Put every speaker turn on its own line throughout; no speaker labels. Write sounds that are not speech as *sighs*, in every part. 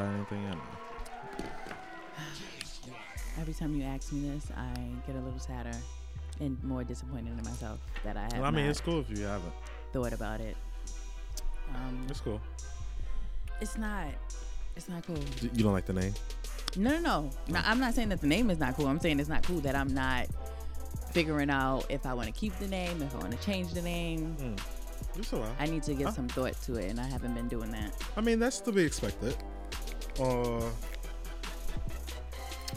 did you anything?
Every time you ask me this, I get a little sadder and more disappointed in myself that I have
Well, I mean, it's cool if you haven't.
thought about it. Um,
It's cool.
it's not. It's not cool.
D- You don't like the name?
No, no, no. no. I'm not saying that the name is not cool. I'm saying it's not cool that I'm not figuring out if I want to keep the name, if I want to change the name.
Alright.
I need to give
Huh?
some thought to it, and I haven't been doing that.
I mean, that's to be expected. Uh,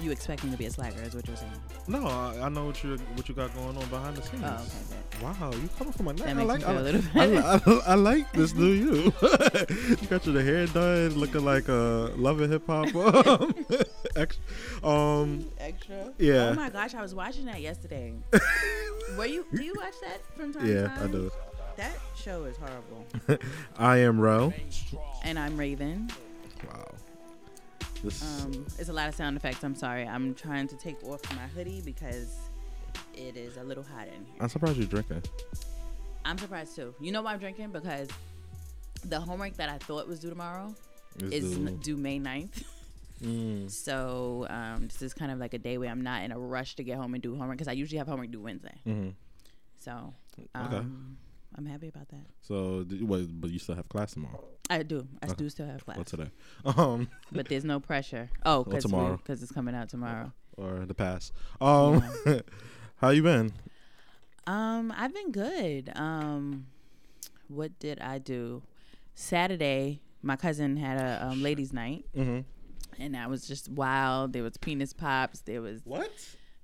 You expect me to be a slacker, is what you're saying?
no, I, I know what you what you got going on behind the scenes.
Oh, okay. Good.
Wow, you coming from my neck.
That
I
makes
like,
me
I,
feel a little better.
I, I like this new you. *laughs* you got your hair done, looking like a Love & Hip Hop. Um, *laughs* ex- um,
Extra.
Yeah.
Oh my gosh, I was watching that yesterday. *laughs* Were you? Do you watch that from time to
yeah,
time?
I do.
That show is horrible.
I am Ro.
And I'm Raven.
Wow.
Um, it's a lot of sound effects. I'm sorry. I'm trying to take off my hoodie because it is a little hot in here.
I'm surprised you're drinking.
I'm surprised too. You know why I'm drinking? Because the homework that I thought was due tomorrow
It's
is n- due May 9th.
Mm, *laughs*
So um, this is kind of like a day where I'm not in a rush to get home and do homework because I usually have homework due Wednesday.
mhm.
So
Okay.
um, I'm happy about that.
So, did but you still have class tomorrow.
I do. I
Okay.
do still have class.
What today? *laughs* Um,
but there's no pressure. *laughs* Oh, because
tomorrow.
because it's coming out tomorrow.
or the past. Um, *laughs* how you been?
Um, I've been good. Um, what did I do? Saturday, my cousin had a um, ladies' night,
Mm-hmm.
and that was just wild. There was penis pops. There was
What?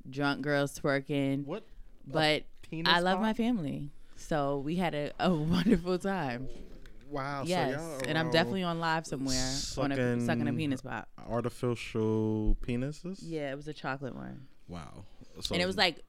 drunk girls twerking.
What?
But I love
pop?
my family, so we had a, a *laughs* wonderful time.
Wow.
yes,
so
and I'm definitely on live somewhere on a,
sucking-
sucking a penis pop.
artificial penises.
Yeah, it was a chocolate one.
Wow. So,
and it was like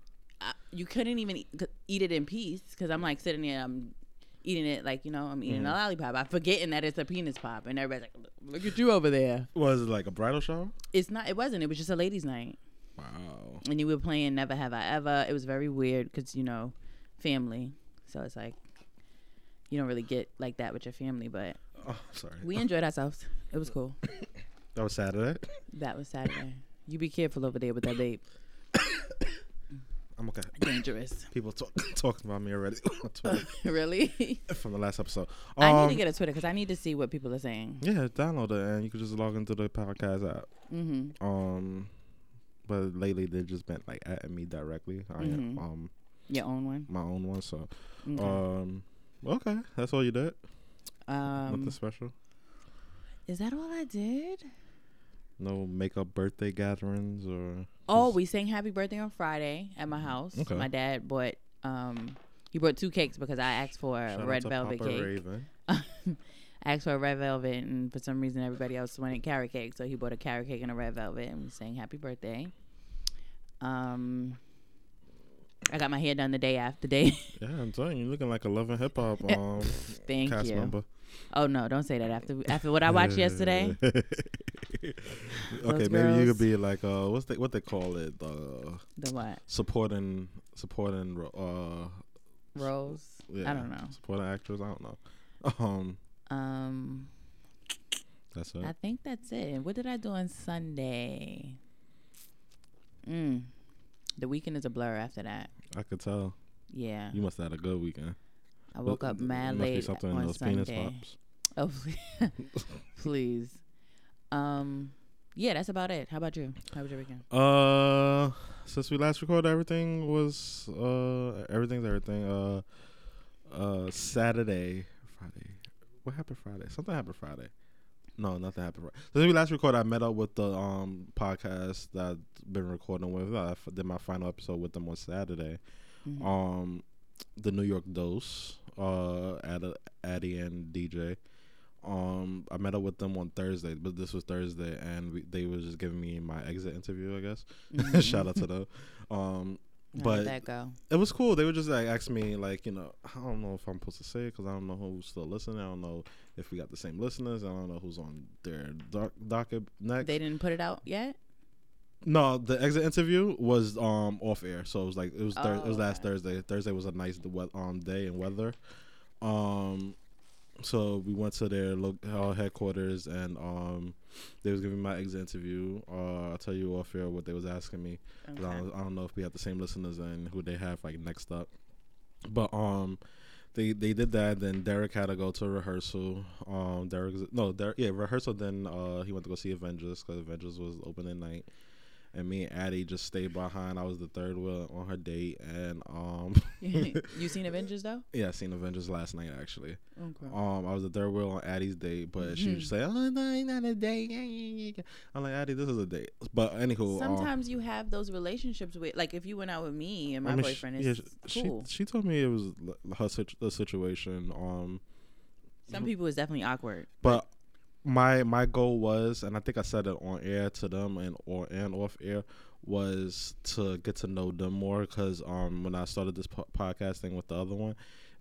uh, you couldn't even eat, eat it in peace because I'm like sitting there, I'm eating it like you know I'm eating
Mm-hmm.
a lollipop. I'm forgetting that it's a penis pop, and everybody's like, "Look at you over there."
was it like a bridal shower?
It's not. It wasn't. It was just a ladies' night,
Wow.
and you were playing Never Have I Ever. It was very weird because you know, family. So it's like you don't really get like that with your family, but
Oh, sorry.
we enjoyed ourselves. It was cool. *coughs*
that was Saturday.
That was Saturday. You be careful over there with that babe. *coughs*
I'm okay.
Dangerous. *coughs*
People talk, talking about me already on *laughs* Twitter *laughs*
really? *laughs*
from the last episode.
I need
Um,
to get a Twitter because I need to see what people are saying.
Yeah, download it and you can just log into the podcast app.
Mm-hmm.
Um, but lately they've just been like at me directly. I am
Mhm.
um
Your own one.
my own one. So
Okay.
um, okay, that's all you did.
Um,
Nothing special.
is that all I did?
No makeup birthday gatherings or.
Oh, we sang Happy Birthday on Friday at my house.
Okay.
My dad bought um he brought two cakes because I asked for a red velvet
Papa
cake. *laughs* I asked for a red velvet, and for some reason everybody else wanted carrot cake, so he bought a carrot cake and a red velvet, and we sang Happy Birthday. Um, I got my hair done the day after day. *laughs*
Yeah, I'm telling you, you're looking like a Love & Hip Hop *laughs* um
Thank
cast
you.
member.
Oh no, don't say that after after what I watched yesterday. *laughs*
okay, maybe you could be like uh, what's they what they call it? Uh,
The what?
supporting supporting uh,
Rose.
yeah,
I don't know.
supporting actors, I don't know. Um,
Um,
that's it.
I think that's it. What did I do on Sunday? Mm. The weekend is a blur after that.
I could tell
Yeah.
you must have had a good weekend.
I woke up mad
must be
late
something in
on
those penis
Sunday.
pops. *laughs*
Oh, *laughs* please. Um, yeah, that's about it. How about you? How was your weekend?
Uh, since we last recorded, everything was uh, everything's everything. Uh, uh, Saturday, Friday. What happened Friday? Something happened Friday. No, nothing happened. Friday. Since we last recorded, I met up with the um podcast that I've been recording with. I did my final episode with them on Saturday.
Mhm.
Um, the New York Dose. Uh, at Addy and DJ. Um, I met up with them on Thursday, but this was Thursday, and we, they were just giving me my exit interview. I guess. *laughs*
Mhm.
Shout out to them. Um,
How
but
did that go?
it was cool. They were just like asking me, like, you know, I don't know if I'm supposed to say it because I don't know who's still listening. I don't know if we got the same listeners. I don't know who's on their doc- docket next.
They didn't put it out yet.
no, the exit interview was um off air, so it was like it was thir- it was
Oh,
last
okay.
Thursday. Thursday was a nice um day and weather. Um, so we went to their lo- uh, headquarters and um, they was giving my exit interview. Uh, I'll tell you off air what they was asking me. 'cause I, don't, I don't know if we have the same listeners and who they have like next up. But um, they they did that. Then Derek had to go to rehearsal. Um, Derek no Derek yeah rehearsal. Then uh he went to go see Avengers because Avengers was opening night. And me and Addie just stayed behind. I was the third wheel on her date, and um, *laughs*
you seen *laughs* Avengers though?
yeah, I seen Avengers last night actually.
Okay.
Um, I was the third wheel on Addie's date, but she
Mhm.
would just say, "Oh no, not a date." I'm like, Addie, this is a date. But anywho, um,
Sometimes you have those relationships with, like, if you went out with me and my
I mean,
boyfriend,
yeah,
it's
she,
cool.
she told me it was her the situation. Um,
Some people is definitely awkward.
but my my goal was, and I think I said it on air to them and or and off air, was to get to know them more. Because um, when I started this po- podcast thing with the other one,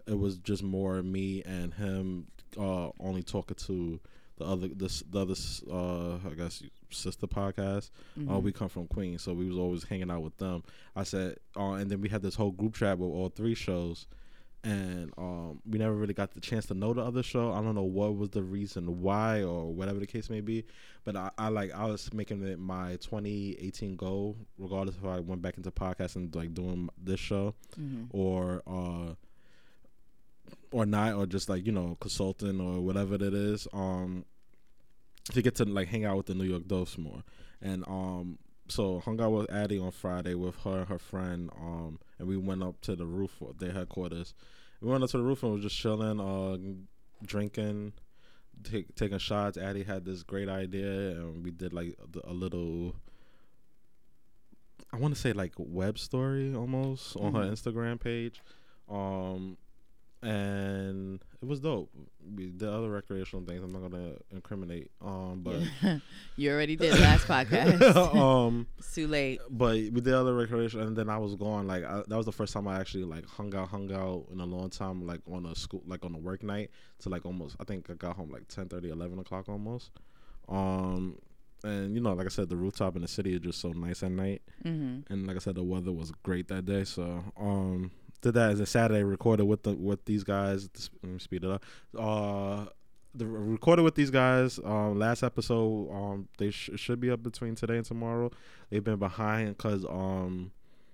it was just more me and him uh only talking to the other this the other uh I guess sister podcast. Uh,
Mhm.
we come from Queens, so we was always hanging out with them. I said, uh, and then we had this whole group chat with all three shows, and um, we never really got the chance to know the other show. I don't know what was the reason why or whatever the case may be, but I, I like I was making it my 2018 goal, regardless if I went back into podcasting, like doing this show
Mhm.
or uh or not or just like you know consulting or whatever it is um to get to like hang out with the new york dose more and um so hung out with addie on friday with her and her friend um and we went up to the roof of their headquarters. We went up to the roof and was just chilling uh drinking take, taking shots. Addie had this great idea and we did like a, a little I want to say like web story almost on her
Mhm.
Instagram page, um, and it was dope. We did other recreational things. I'm not gonna incriminate, um, but *laughs*
you already did *laughs* last podcast. *laughs*
um,
it's too late.
but we did other recreation, and then I was gone. like I, that was the first time I actually like hung out, hung out in a long time, like on a school, like on a work night to like almost. I think I got home like 10, 30, 11 o'clock almost. Um, and you know, like I said, the rooftop in the city is just so nice at night.
Mm-hmm.
and like I said, the weather was great that day. So um, did that as a Saturday. Recorded with the with these guys. Let me speed it up. Uh, the recorded with these guys. Um, last episode. Um, they sh- should be up between today and tomorrow. They've been behind because um,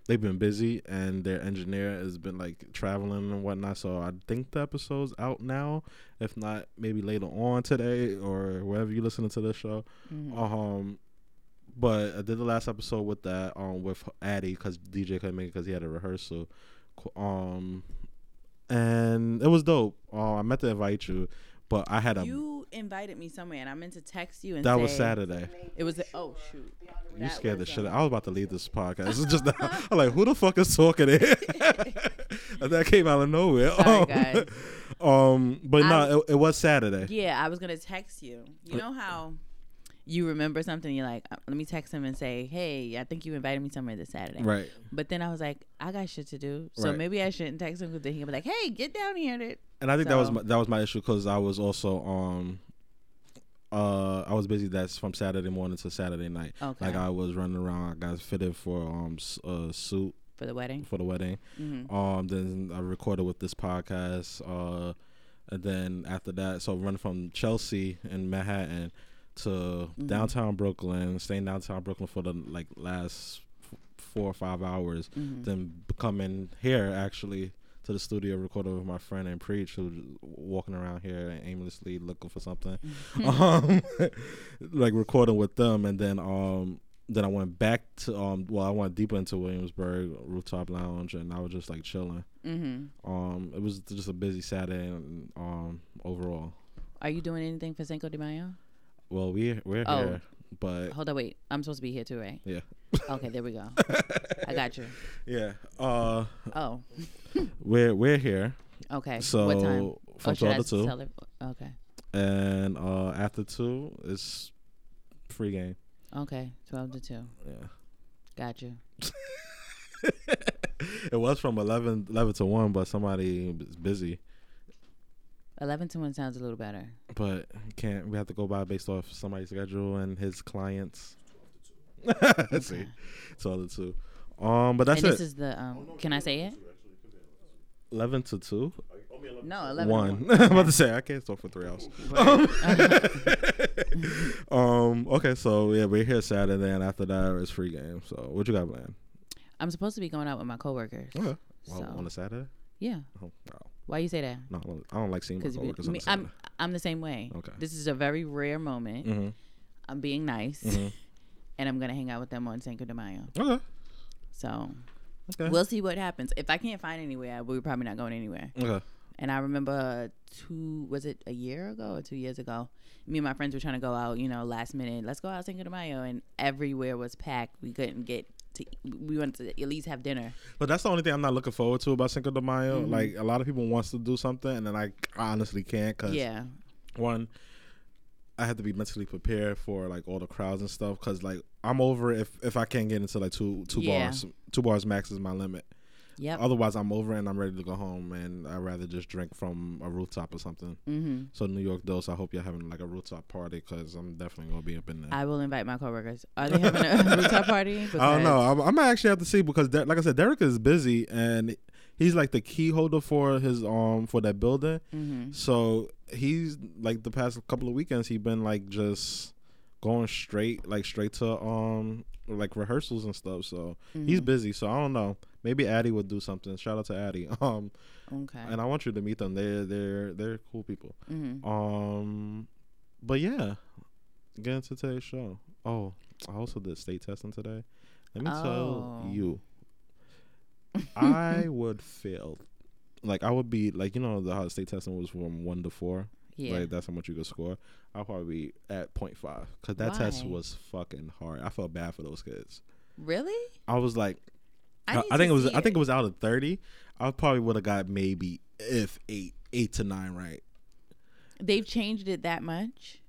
they've been busy and their engineer has been like traveling and whatnot. So I think the episode's out now. If not, maybe later on today or wherever you're listening to this show.
Mm-hmm.
Um, but I did the last episode with that um with Addy because DJ couldn't make it because he had a rehearsal. Um, and it was dope. Uh, I meant to invite you, but I had a
you invited me somewhere, and I meant to text you and
that
say
was Saturday.
It was. oh shoot!
You
That
scared the shit. out. I was about to leave this podcast. It's just *laughs* I'm like, who the fuck is talking here? *laughs* and that came out of nowhere.
Sorry,
um,
guys. *laughs*
um, but no, it, it was Saturday.
Yeah, I was gonna text you. You know how you remember something? You're like, uh, let me text him and say, hey, I think you invited me somewhere this Saturday.
Right.
But then I was like, I got shit to do, so
Right.
maybe I shouldn't text him because then he'll be like, hey, get down here. to-"
and I think that was my, that was my issue because I was also um uh I was busy. That's from Saturday morning to Saturday night.
Okay.
Like I was running around. I got fitted for um a suit
for the wedding.
for the wedding.
Mm-hmm.
Um, then I recorded with this podcast. Uh, and then after that, so running from Chelsea in Manhattan to
Mhm.
downtown Brooklyn, staying downtown Brooklyn for the like last f- four or five hours.
hmm
Then coming here actually to the studio, recording with my friend and preach, who walking around here aimlessly looking for something. *laughs* um, *laughs* like recording with them, and then um, then I went back to um, well, I went deeper into Williamsburg rooftop lounge, and I was just like chilling.
hmm
Um, it was just a busy Saturday, and um, overall,
Are you doing anything for Cinco de Mayo?
Well, we we're
Oh.
here, but
Hold on, wait. I'm supposed to be here too, right?
Yeah.
Okay, there we go. *laughs* I got you.
yeah, uh,
Oh, *laughs*
we're we're here.
okay.
So
what time?
from
Oh,
twelve to two.
Okay.
and uh, after two is free game.
Okay. Twelve to two.
Yeah.
Got you. *laughs*
it was from 11, 11 to 1, but somebody is busy.
Eleven to one sounds a little better.
But can't we have to go by based off somebody's schedule and his clients? *laughs* See,
Okay.
twelve to two. Um, but that's
and
it.
this is the um. Can I say it?
Eleven to two.
No, eleven.
One.
more. *laughs*
I'm about to say I can't talk for three hours. *laughs* um. Okay. So yeah, we're here Saturday, and after that it's free game. So what you got planned?
I'm supposed to be going out with my coworkers.
Okay. Well,
So
on a Saturday?
yeah.
Oh, wow.
Why you say that?
No, I don't- I don't like seeing my
Because
coworkers a
I'm. I'm the same way.
Okay.
This is a very rare moment.
Mm-hmm.
I'm being nice,
Mhm. *laughs*
and I'm gonna hang out with them on Cinco de Mayo.
Okay.
So
Okay.
we'll see what happens. If I can't find anywhere, we're probably not going anywhere.
okay.
And I remember two was it a year ago or two years ago? Me and my friends were trying to go out, you know, last minute. Let's go out Cinco de Mayo, and everywhere was packed. We couldn't get to. We wanted to at least have dinner.
But that's the only thing I'm not looking forward to about Cinco de Mayo.
Mhm.
Like a lot of people wants to do something, and then I honestly can't because
Yeah,
one, I have to be mentally prepared for like all the crowds and stuff. Because like I'm over if if I can't get into like two two
Yeah.
bars, two bars max is my limit.
Yep.
Otherwise, I'm over and I'm ready to go home, and I'd rather just drink from a rooftop or something.
hmm
So New York Dose, I hope you're having like a rooftop party because I'm definitely gonna be up in there.
I will invite my coworkers. Are they having a *laughs* rooftop party? *laughs*
I don't know.
Because-
I'm, I might actually have to see because, Der- like I said, Derek is busy and he's like the key holder for his um for that building.
Mhm.
So he's like the past couple of weekends he's been like just going straight like straight to um like rehearsals and stuff. So he's
Mhm.
busy. So I don't know. Maybe Addie would do something. Shout out to Addie. *laughs* Um,
Okay.
and I want you to meet them. They're they're they're cool people.
hmm
Um, but yeah, get into today's show. Oh, I also did state testing today. Let me tell
Oh.
you, I *laughs* would fail. Like I would be like you know the how state testing was from one to four.
Yeah.
Like that's how much you could score. I'll probably be at 0.5 because that test was fucking hard. I felt bad for those kids.
really?
I was like, I, I think it was. I think it was out of thirty. I probably would have got maybe if eight, eight to nine right.
They've changed it that much.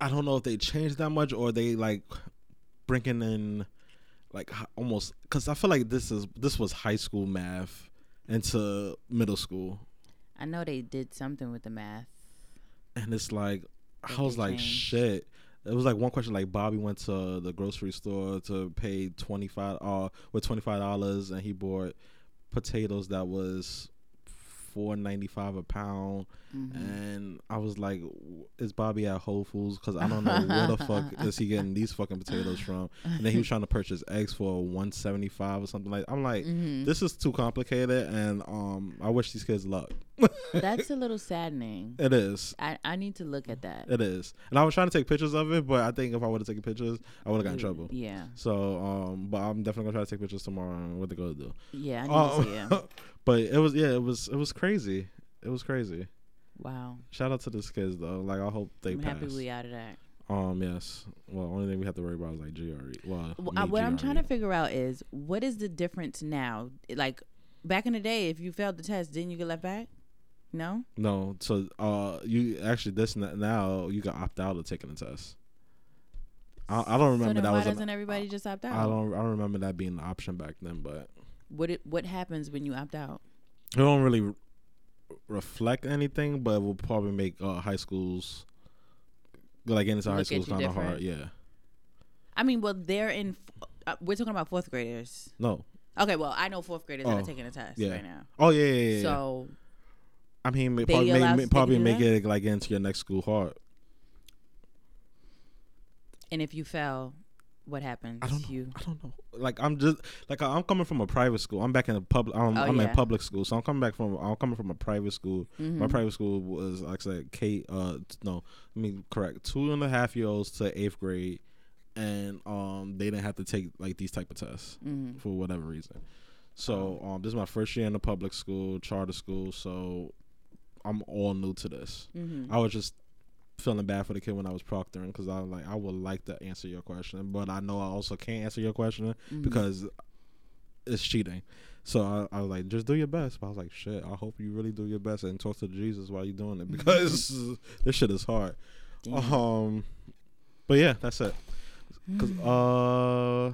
I don't know if they changed that much or they like bringing in like almost because I feel like this is this was high school math into middle school,
I know they did something with the math.
and it's like I was like
changed.
shit. It was like one question like Bobby went to the grocery store to pay twenty five uh with twenty five dollars and he bought potatoes that was four ninety five a pound
Mhm.
and I was like, "Is Bobby at Whole Foods? Because I don't know where the fuck *laughs* is he getting these fucking potatoes from." And then he was trying to purchase eggs for one seventy five or something like. I'm like,
Mhm.
this is too complicated, and um, I wish these kids luck.
That's *laughs* a little saddening.
It is,
I, I need to look at that.
it is, and I was trying to take pictures of it, but I think if I would have taken pictures, I would have got in trouble.
Yeah.
So, um, but I'm definitely gonna try to take pictures tomorrow. and What they gonna do?
Yeah, I need
Um,
to see it. *laughs*
but it was, yeah, it was, it was crazy. It was crazy.
Wow.
Shout out to these kids though. Like I hope they
I'm
pass.
happy we out of that.
Um, yes. Well, the only thing we have to worry about is like GRE. Well,
uh, what I'm trying to figure out is what is the difference now? Like back in the day, if you failed the test, didn't you get left back? No.
No, so uh, you actually this now you can opt out of taking the test. I, I don't
So
remember
then
that
why
was. An,
doesn't everybody just opt out?
I don't. I don't remember that being an option back then, but
What it, what happens when you opt out?
it don't really re- reflect anything. But it will probably make uh, high schools like getting into high
Look
schools
you
kind of hard. Yeah.
I mean, well, they're in. Uh, we're talking about fourth graders.
No.
Okay, well, I know fourth graders that
Oh,
are taking a test
yeah.
right now.
Oh yeah, yeah, yeah. yeah. I mean,
They
probably may- probably make
that?
it like into your next school hard.
and if you fail, what happens?
I don't know.
You
I don't know. Like I'm just like I'm coming from a private school. I'm back in a public. I'm,
Oh,
I'm
yeah.
in public school, so I'm coming back from. I'm coming from a private school. My
Mhm.
private school was like I said, K. Uh, no, I mean correct. Two and a half year olds to eighth grade, and um, they didn't have to take like these type of tests
Mhm.
for whatever reason. So
Oh.
um, this is my first year in a public school, charter school. So I'm all new to this.
Mhm.
I was just feeling bad for the kid when I was proctoring because I was like, I would like to answer your question, but I know I also can't answer your question
Mhm.
because it's cheating. So I, I was like, just do your best. But I was like, shit, I hope you really do your best and talk to Jesus while you're doing it because *laughs* this shit is hard.
Damn.
Um, but yeah, that's it. Cause
Mm.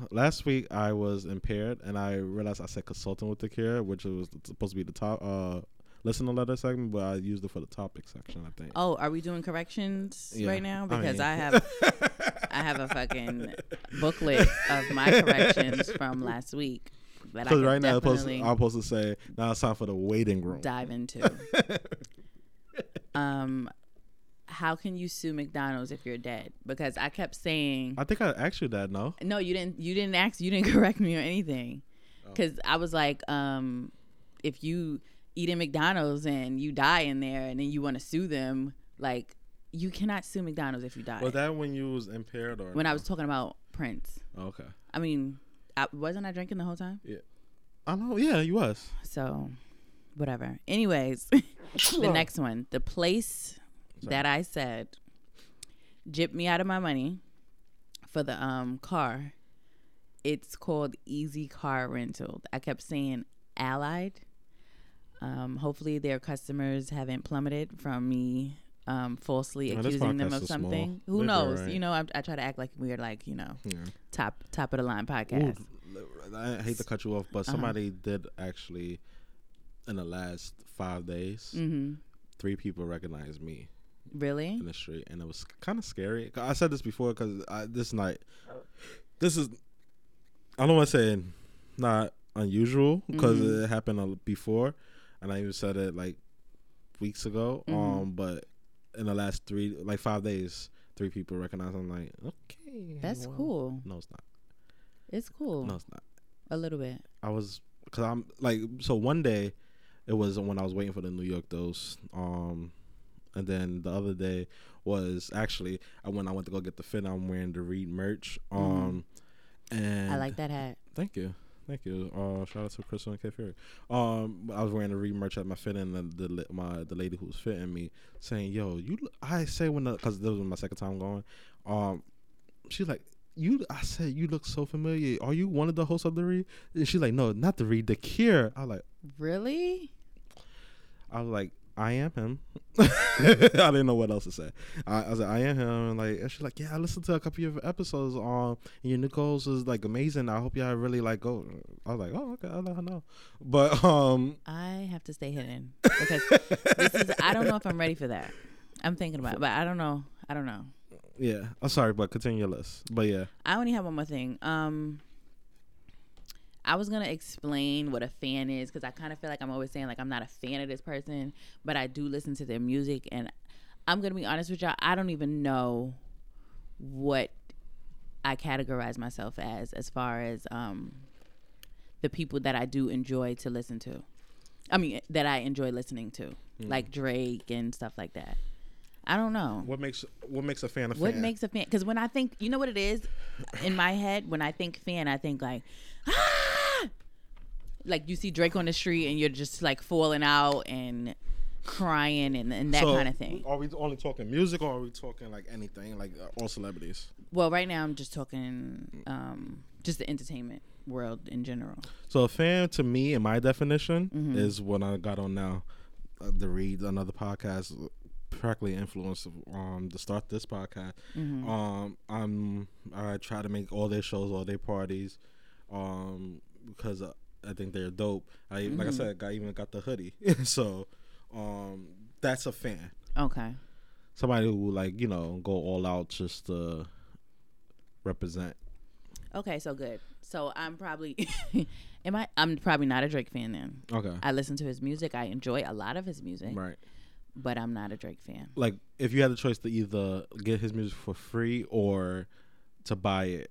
uh, last week I was impaired and I realized I said consulting with the care, which was supposed to be the top uh listener letter segment, but I used it for the topic section. I think.
Oh, are we doing corrections
Yeah.
right now?
I
Because
mean-
I, have *laughs* I have a fucking booklet of my corrections from last week. that I
Because right now I'm supposed, to, I'm supposed to say now it's time for the waiting room.
dive into. *laughs* um, how can you sue McDonald's if you're dead? Because I kept saying
I think I asked you that. No.
no, you didn't. You didn't ask. You didn't *laughs* correct me or anything.
Oh.
Because I was like, um, if you eat at McDonald's and you die in there, and then you want to sue them, like you cannot sue McDonald's if you die.
Was that when you was impaired or
when I was talking about Prince,
Oh, okay.
I mean, I, wasn't I drinking the whole time? Yeah.
I know. Yeah, you was.
So, whatever. Anyways, *laughs* the next one, the place
Sorry.
that I said jipped me out of my money for the um car. It's called Easy Car Rental. I kept saying Allied. Um, hopefully, their customers haven't plummeted from me um, falsely
Oh,
accusing them of
small.
something.
They're
Who knows?
right?
You know, I, I try to act like we're like you know
Yeah.
top top of the line podcast.
Ooh, I hate to cut you off, but
Uh-huh.
somebody did actually in the last five days.
Mm-hmm.
Three people recognized me
Really?
in the street, and it was kind of scary. I said this before because this night, this is I don't want to say not unusual because
Mhm.
it happened before, and I even said it like weeks ago.
Mhm.
Um, but in the last three, like five days, three people recognized. I'm like, okay,
That's
well.
cool.
No, it's not.
It's cool.
No, it's not.
A little bit.
I was because I'm like so one day it was when I was waiting for the New York dose. Um, and then the other day was actually I when I went to go get the fit. I'm wearing the Read merch. Um, and
Mm-hmm. I like that hat.
Thank you. Thank you. Uh, shout out to Crissle and Kid Fury. Um, I was wearing the Read merch at my fit, and the, the my the lady who was fitting me saying, "Yo, you." I say when the because this was my second time going. Um, she's like, "You." I said, "You look so familiar. Are you one of the hosts of the Read?" And she's like, "No, not the Read, the Cure." I was like,
Really?
I was like, "I am him." *laughs* I didn't know what else to say. I, I was like, "I am him," and like, and she's like, "Yeah, I listened to a couple of your episodes. Um, and your Nicole's is like amazing. I hope y'all really like go." I was like, "Oh, okay, I'll let her know." But um,
I have to stay hidden because this is. I don't know if I'm ready for that. I'm thinking about, it, but I don't know. I don't know.
yeah, I'm sorry, but continue your list. But yeah,
I only have one more thing. Um, I was gonna explain what a fan is because I kind of feel like I'm always saying like I'm not a fan of this person, but I do listen to their music, and I'm gonna be honest with y'all. I don't even know what I categorize myself as as far as um the people that I do enjoy to listen to. I mean that I enjoy listening to, like Drake and stuff like that. I don't know.
what makes what makes a fan a
What
fan?
What makes a fan? Because when I think, you know what it is, in my head, when I think fan, I think like, ah! Like you see Drake on the street and you're just like falling out and crying and, and that
So,
kind of thing.
Are we only talking music, or are we talking like anything, like uh, all celebrities?
Well, right now I'm just talking, um, just the entertainment world in general.
So a fan to me, in my definition,
Mhm.
is what I got on now. Uh, the read another podcast, practically influenced um to start this podcast.
Mhm.
Um, I'm I try to make all their shows, all their parties, um, because uh, I think they're dope. I like I
Mhm.
said, I even got the hoodie, *laughs* so um, that's a fan.
Okay.
Somebody who like you know go all out just to represent.
Okay, so good. So I'm probably, *laughs* am I? I'm probably not a Drake fan then.
Okay,
I listen to his music. I enjoy a lot of his music,
right.
but I'm not a Drake fan.
Like if you had the choice to either get his music for free or to buy it.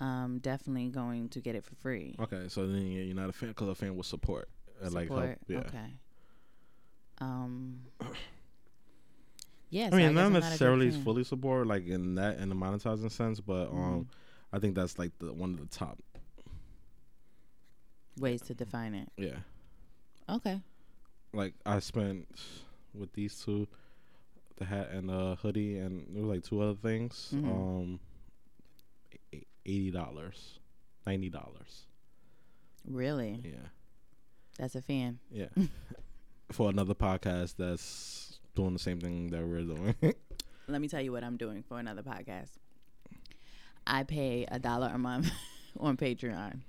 I'm definitely going to get it for free.
Okay, so then yeah, you're not a fan because a fan will support. And like help,
Support.
yeah.
Okay. Um. *clears throat* Yes.
I mean,
guess
not necessarily
fan.
fully support like in that in the monetizing sense, but um,
Mhm.
I think that's like the one of the top.
ways to define it.
Yeah,
Okay.
like I spent with these two, the hat and the hoodie, and it was like two other things.
Mhm.
Um, eighty dollars, ninety dollars.
Really?
Yeah,
That's a fan.
yeah. *laughs* For another podcast that's doing the same thing that we're doing. *laughs*
Let me tell you what I'm doing for another podcast. I pay a dollar a month *laughs* on Patreon.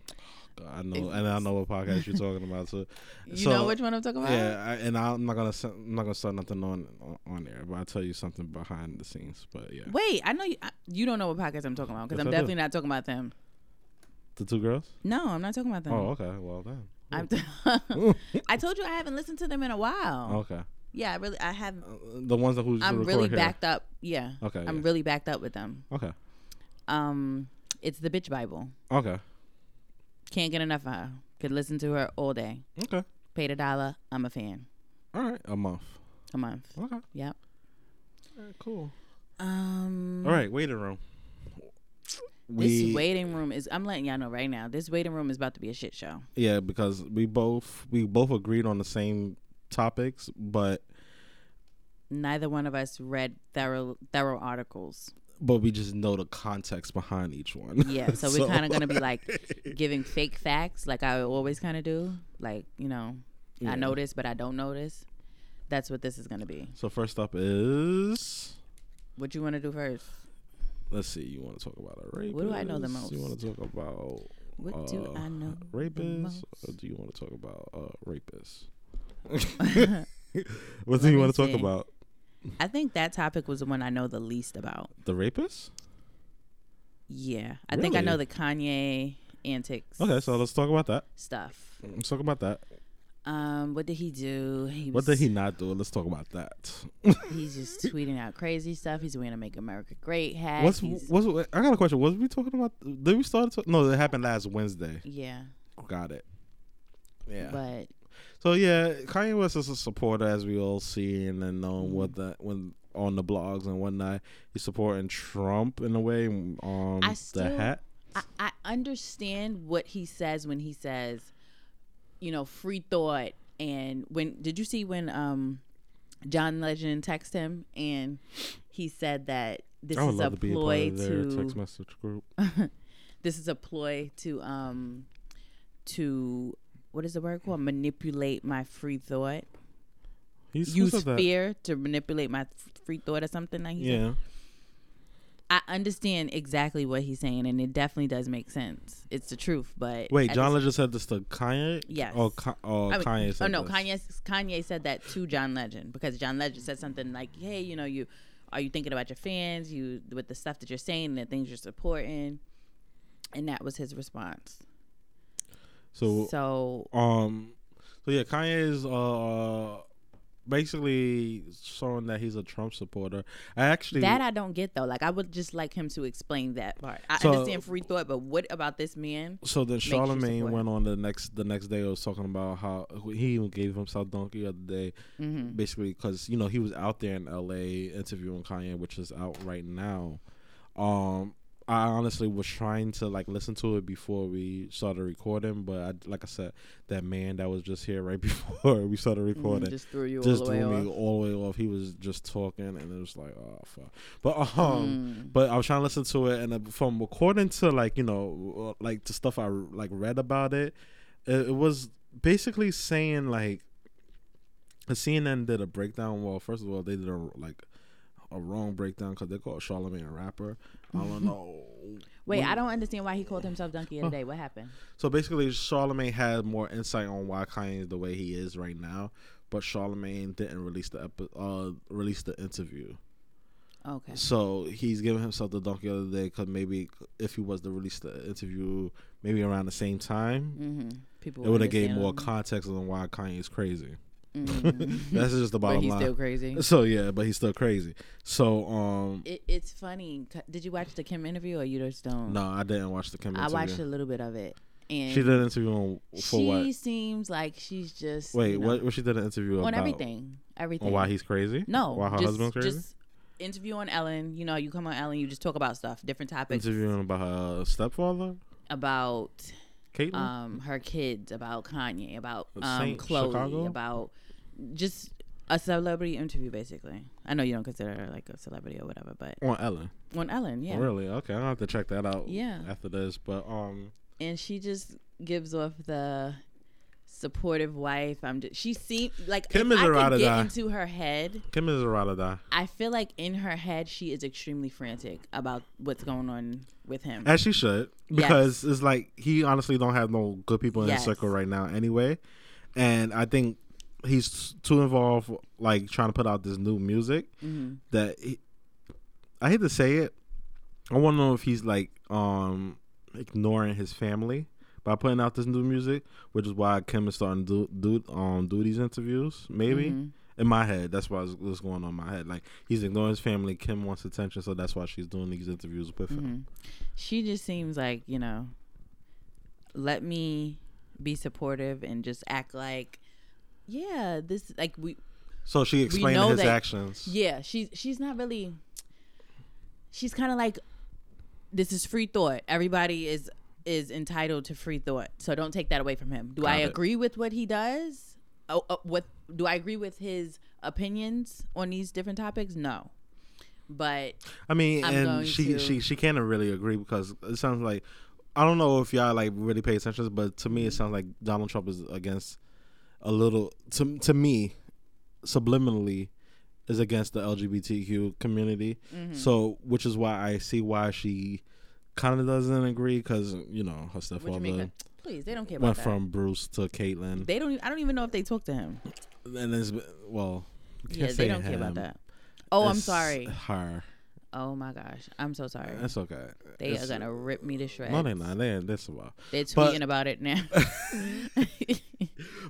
I know, and I know what podcast you're talking about too. *laughs*
You
So,
know which one I'm talking about?
Yeah, I, and I'm not gonna I'm not gonna start nothing on on- there, but I'll tell you something behind the scenes. But yeah,
Wait, I know you. I, you don't know what podcast I'm talking about because
Yes,
I'm definitely not talking about them.
The two girls.
No, I'm not talking about them.
Oh, okay. Well then.
I'm *laughs* I told you I haven't listened to them in a while.
Okay.
Yeah, I really I have
Uh, the ones that who's
I'm really backed up. Yeah.
Okay.
I'm
yeah.
really backed up with them.
okay.
Um it's the bitch Bible.
Okay.
Can't get enough of her. Could listen to her all day.
Okay.
Paid a dollar. I'm a fan.
All right. A month.
A month.
Okay.
Yep.
All right, cool.
Um
All right. Waiting room.
This waiting room is I'm letting y'all know right now. This waiting room is about to be a shit show.
Yeah, because we both we both agreed on the same topics, but
Neither one of us read thorough thorough articles.
But we just know the context behind each one.
Yeah, so, *laughs* we're kind of gonna be like *laughs* giving fake facts, like I always kind of do. Like you know,
Yeah.
I know this, but I don't know this. That's what this is gonna be.
So first up is
What do you want to do first?
let's see. You want to talk about a rapist?
What do I know the most?
You want to talk about
What do
Uh,
I know?
rapists, or do you want to talk about uh, rapists? *laughs* What do you want to talk about?
I think that topic was the one I know the least about.
The rapists?
Yeah, I think I
Really?
know the Kanye antics.
Okay, so let's talk about that.
stuff.
Let's talk about that.
Um, what did he do? He
What
was,
did he not do? Let's talk about that. *laughs*
He's just tweeting out crazy stuff. He's wearing a "Make America Great" hat.
What's
He's-
what's I got a question. Was we talking about? Did we start? To, no, it happened last Wednesday.
yeah,
Got it. Yeah.
but
So yeah, Kanye West is a supporter, as we all see, and then know
Mhm.
what the when on the blogs and whatnot, he's supporting Trump in a way. Um,
I
the
still-
hat.
I, I understand what he says when he says, you know, free thought. And when did you see when um John Legend texted him and he said that this is a
love to be a part
ploy
their
to
text message group. *laughs*
this is a ploy to um to what is the word called manipulate my free thought
He's
use fear to manipulate my free thought or something like said.
Yeah.
I understand exactly what he's saying and it definitely does make sense it's the truth but
Wait, John Legend said this to Kanye.
Yes.
Oh, Ka- oh
I mean,
Kanye oh, said.
oh no,
this.
Kanye Kanye said that to John Legend because John Legend said something like, "Hey, you know, you are you thinking about your fans? You with the stuff that you're saying and the things you're supporting," and that was his response.
So,
So
um, so yeah, Kanye is uh basically showing that he's a Trump supporter. I actually
that I don't get though. Like I would just like him to explain that part. I
So-
understand free thought, but what about this man?
So then
Charlamagne
went on the next the next day. was talking about how he even gave himself donkey the other day,
hmm
basically because you know he was out there in L.A. interviewing Kanye, which is out right now. Um, I honestly was trying to like listen to it before we started recording, but I, like I said, that man that was just here *laughs* right before we started recording
Just threw you
just
all the way
me
off.
all the way off. He was just talking, and it was like, oh fuck. But um,
Mm.
but I was trying to listen to it, and uh, from according to like you know uh, like the stuff I like read about it, it, it was basically saying like, the CNN did a breakdown. Well, first of all, they did a like a wrong breakdown because they called Charlamagne a rapper. I don't know.
Wait,
When-
I don't understand why he called himself Donkey the other day. What happened?
So basically, Charlamagne had more insight on why Kanye is the way he is right now, but Charlamagne didn't release the epi- uh release the interview.
Okay.
So he's giving himself the donkey the other day because maybe if he was to release the interview maybe around the same time,
Mm-hmm. People
it would have gave more context on why Kanye is crazy.
Mhm.
That's just the
but
bottom
he's
line.
still crazy.
so yeah, but he's still crazy. So um,
It, it's funny. Did you watch the Kim interview or you just don't?
no, I didn't watch the Kim
I
interview.
watched a little bit of it, and
She did an interview on for
she
what?
seems like she's just
Wait,
you know,
what? What she did an interview
on
about?
everything, everything.
On why he's crazy?
no,
Why her
just,
husband's crazy?
Just interview on Ellen. You know, you come on Ellen, you just talk about stuff, different topics
Interviewing about her stepfather,
about
Caitlyn.
um her kids, about Kanye, about um
Saint
Chloe,
Chicago?
about just a celebrity interview, basically. I know you don't consider her like a celebrity or whatever, but
on Ellen.
on Ellen, yeah.
Oh, really? Okay, I'll have to check that out.
Yeah.
After this, but um,
and she just gives off the supportive wife. I'm just she seemed like
Kim is
I
a
could get
die.
into her head.
Kim is a or die.
I feel like in her head she is extremely frantic about what's going on with him.
As she should, because it's like he honestly don't have no good people in
Yes.
his circle right now anyway, and I think he's too involved, like trying to put out this new music
hmm
that he, I hate to say it. I want to know if he's like um ignoring his family by putting out this new music, which is why Kim is starting to do, do um do these interviews. Maybe
Mhm.
in my head, that's why what's going on in my head. Like he's ignoring his family. Kim wants attention, so that's why she's doing these interviews with him.
Mhm. She just seems like you know. Let me be supportive and just act like, yeah, this like we
So she explained his
that-
actions.
Yeah, she's she's not really. She's kind of like, this is free thought. Everybody is is entitled to free thought, so don't take that away from him. Do I
it.
agree with what he does? Oh, uh, what do I agree with his opinions on these different topics? No, but
I mean,
I'm
and she
to-
she she can't really agree because it sounds like I don't know if y'all like really pay attention, but to me it sounds like Donald Trump is against a little to to me subliminally is against the LGBTQ community.
mm-hmm.
So, which is why I see why she kind of doesn't agree because you know her stepfather
mean? Please, they don't care about
went from Bruce to Caitlyn,
they don't. I don't even know if they talk to him.
and it's well,
Yeah, they don't care about that. Oh, I'm sorry.
Her,
Oh my gosh, I'm so sorry.
that's okay.
They
It's-
are gonna rip me to shreds.
No, they're not. They that's about.
They're
But-
tweeting about it now. *laughs*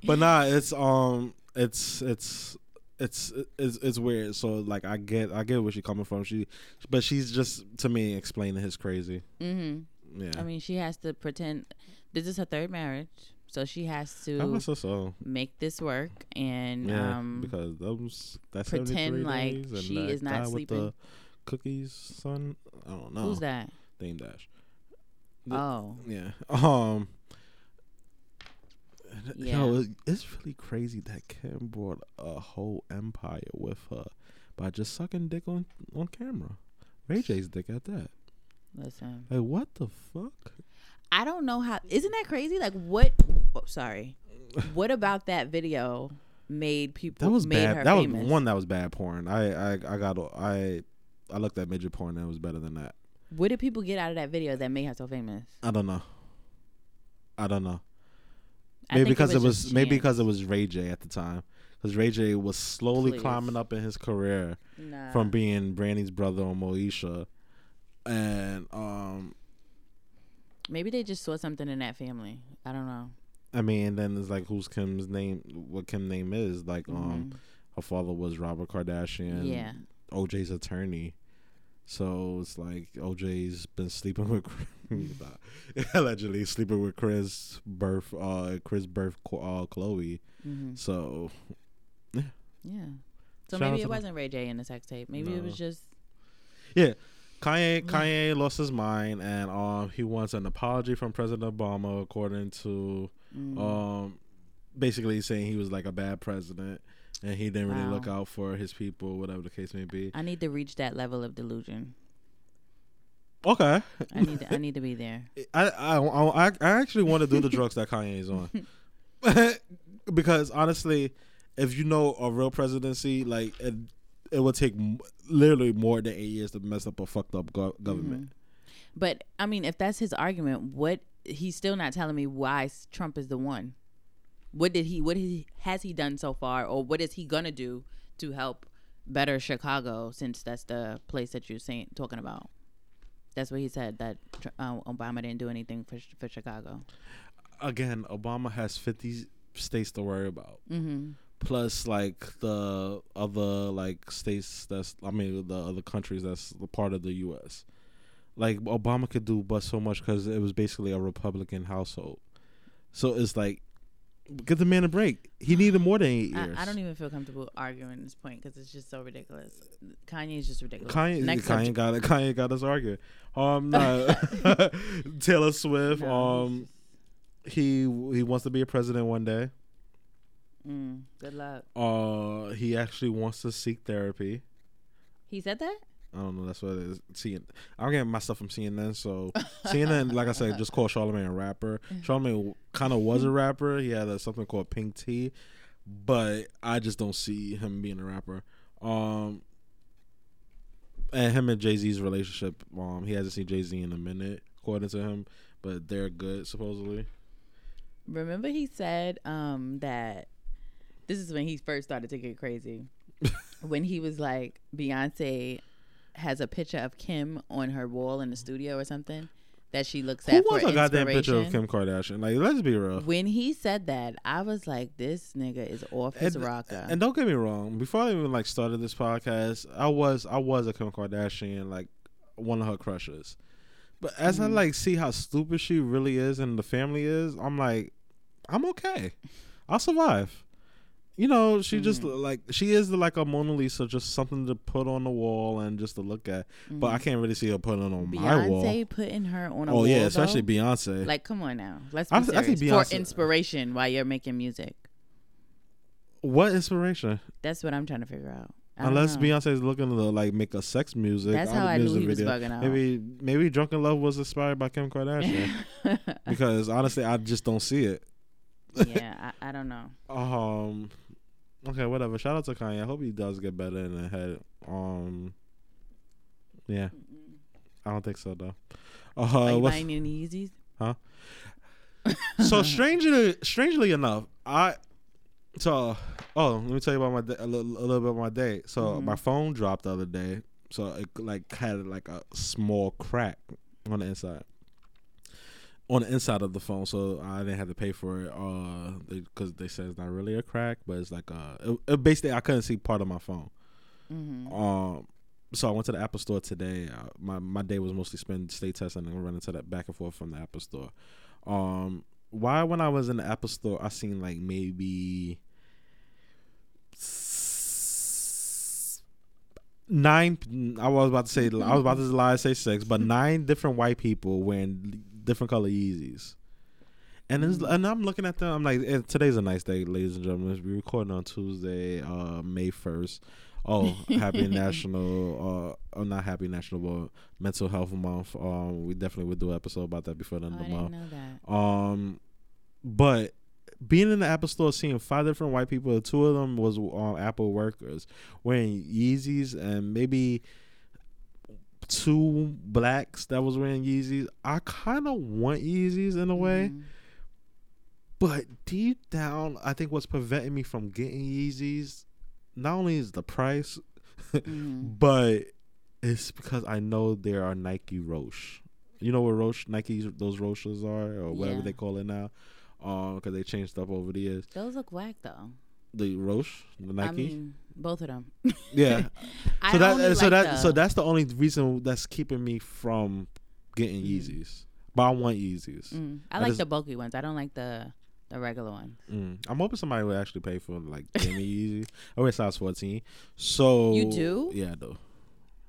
But nah, it's um, it's it's it's it's it's weird. So like, I get I get where she's coming from. She, but she's just to me explaining his crazy.
Mm-hmm.
Yeah,
I mean, she has to pretend this is her third marriage, so she has to
so. so.
make this work and
Yeah,
um,
because those that's
pretend like she is not sleeping.
the cookies, son. I don't know.
who's that?
Dame Dash. The-
Oh,
Yeah. *laughs* Um.
Yeah.
It's really crazy that Kim brought a whole empire with her by just sucking dick on on camera. Ray J's dick at that.
listen,
Like what the fuck?
I don't know how. Isn't that crazy? Like, what? Oh, sorry. What about that video made people?
That was
made
bad. That
famous?
was one that was bad porn. I I I got I I looked at midget porn and it was better than that.
What did people get out of that video that made her so famous?
I don't know. I don't know.
I
Maybe because it was,
just
maybe because it was Ray J at the time. Because Ray J was slowly
Please.
climbing up in his career
Nah.
from being Brandy's brother on Moesha, and um,
maybe they just saw something in that family. I don't know.
I mean, then it's like who's Kim's name? What Kim name is? Like, um,
Mhm.
her father was Robert Kardashian,
yeah.
OJ's attorney. So it's like OJ's been sleeping *laughs* with *laughs* *laughs* allegedly sleeping with Chris birth uh Chris birth uh Chloe.
hmm
So
Yeah. So
Shout
maybe it wasn't Ray J in the sex tape. Maybe it was just
Yeah, Kanye Kanye lost his mind and um he wants an apology from President Obama according to
mm,
um basically saying he was like a bad president and he didn't really look out for his people whatever the case may be.
I need to reach that level of delusion.
Okay.
I need to, I need to be there. *laughs*
I I I, I actually want to do the drugs that Kanye is on. *laughs* because honestly, if you know a real presidency like it it would take m- literally more than 8 years to mess up a fucked up go- government.
Mhm. But I mean, if that's his argument, what he's still not telling me why Trump is the one. What did he? What he has he done so far, or what is he gonna do to help better Chicago? Since that's the place that you're saying talking about. That's what he said that uh, Obama didn't do anything for for Chicago.
again, Obama has 50 states to worry about.
Mm-hmm.
Plus, like the other like states that's I mean the other countries that's a part of the U.S. Like Obama could do but so much because it was basically a Republican household. So it's like, give the man a break. He needed more than eight years.
I, I don't even feel comfortable arguing this point because it's just so ridiculous. Kanye is just ridiculous.
Kanye,
Next
Kanye
subject.
got it. Kanye got us arguing. Um, *laughs* no. *laughs* Taylor Swift.
No.
Um, he he wants to be a president one day.
Mm, good luck.
Uh, he actually wants to seek therapy.
He said that.
I don't know. That's what it is. CNN. I'm getting my stuff from CNN. So *laughs* CNN, like I said, just called Charlamagne a rapper. Charlamagne kind of was a rapper. He had a, something called Pink Tea, but I just don't see him being a rapper. Um, and him and Jay Z's relationship. Um, he hasn't seen Jay Z in a minute, according to him, but they're good supposedly.
Remember, he said um, that this is when he first started to get crazy. *laughs* when he was like, Beyonce has a picture of Kim on her wall in the studio or something. that she looks
Who
at for
wants a goddamn picture of
inspiration.
Kim Kardashian? Like, let's be real.
When he said that, I was like, "This nigga is off his
And-
rocker."
And don't get me wrong. Before I even like started this podcast, I was I was a Kim Kardashian like one of her crushes. But as I
Mhm.
like see how stupid she really is and the family is, I'm like, I'm okay. I'll survive. You know, she just
Mhm.
like she is like a Mona Lisa, just something to put on the wall and just to look at. But I
Mhm.
can't really see her putting it on my wall.
Beyonce putting her on a
Oh yeah, especially
though?
Beyonce.
Like, come on now. Let's be
I th- I think
serious. For inspiration while you're making music.
what inspiration?
That's what I'm trying to figure out. I
Unless. Beyonce is looking to like make a sex music.
That's how I knew he was
video.
bugging out.
Maybe maybe Drunk in Love was inspired by Kim Kardashian *laughs* because honestly, I just don't see it.
yeah, I, I don't know. *laughs*
Um. Okay, whatever. Shout out to Kanye. I hope he does get better in the head. Um. Yeah, I don't think so though.
Are
Uh,
you
what's,
buying any Yeezys? *laughs*
so strangely, strangely enough, I so oh let me tell you about my day, a little, a little bit of my day. So
Mhm.
my phone dropped the other day, so it like had like a small crack on the inside. On the inside of the phone, so I didn't have to pay for it. Uh, because they, said it's not really a crack, but it's like uh, it, it basically I couldn't see part of my phone.
hmm
Um, so I went to the Apple Store today. Uh, my my day was mostly spent state testing and running to that back and forth from the Apple Store. Um, why when I was in the Apple Store, I seen like maybe nine. I was about to say I was about to lie, and say six, but *laughs* nine different white people wearing different color Yeezys. And it's, and I'm looking at them. I'm like, eh, today's a nice day, ladies and gentlemen. We're recording on Tuesday, uh, May first. Oh, happy *laughs* National, uh, oh, not happy National, but Mental Health Month. Um, we definitely would do an episode about that before the
Oh,
end
I
of the month.
know that.
Um, but being in the Apple Store, seeing five different white people, two of them was um, Apple workers wearing Yeezys, and maybe two blacks that was wearing Yeezys. I kind of want Yeezys in a way,
Mhm.
but deep down, I think what's preventing me from getting Yeezys not only is the price,
Mhm. *laughs*
but it's because I know there are Nike Roshe. You know what Roshe Nike those Roshes are or whatever
Yeah.
they call it now, um, because they changed stuff over the years.
Those look whack though.
The Roshe, the Nike,
I mean, both of them. *laughs*
yeah. So that so
like
that
the-
so that's the only reason that's keeping me from getting
Mm.
Yeezys. But I want Yeezys.
Mm, I
I
like
just-
the bulky ones. I don't like the the regular ones.
Mm. I'm hoping somebody will actually pay for like give me Yeezy. I wear size 14, so
You do?
Yeah, I do.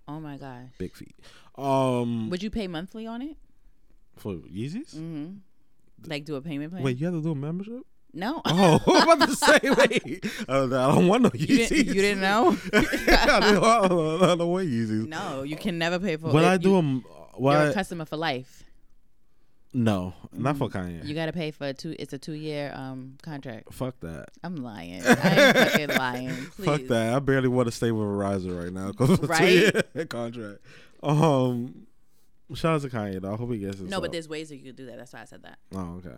Oh my gosh.
Big feet. Um,
Would you pay monthly on it?
for Yeezys.
Mm-hmm. Like do a payment plan?
Wait, you have to do a membership?
No. *laughs*
Oh, *laughs* I'm about to say, wait. Uh, I don't want no Yeezys.
you, didn't, you didn't *laughs* know?
I, don't, I, don't, I don't want Yeezys.
no, you can never pay for it.
I do
you,
them, what?
You're
I,
a customer for life.
no, not for
Mhm.
Kanye.
You got to pay for a two. It's a two year um contract.
Fuck that.
I'm lying. I'm fucking lying. Please.
Fuck that. I barely want to stay with Verizon right now because of
Right?
two-year contract. Um, shout out to Kanye though. I hope he gets his
No,
help.
but there's ways that you could do that. That's why I said that.
Oh, okay.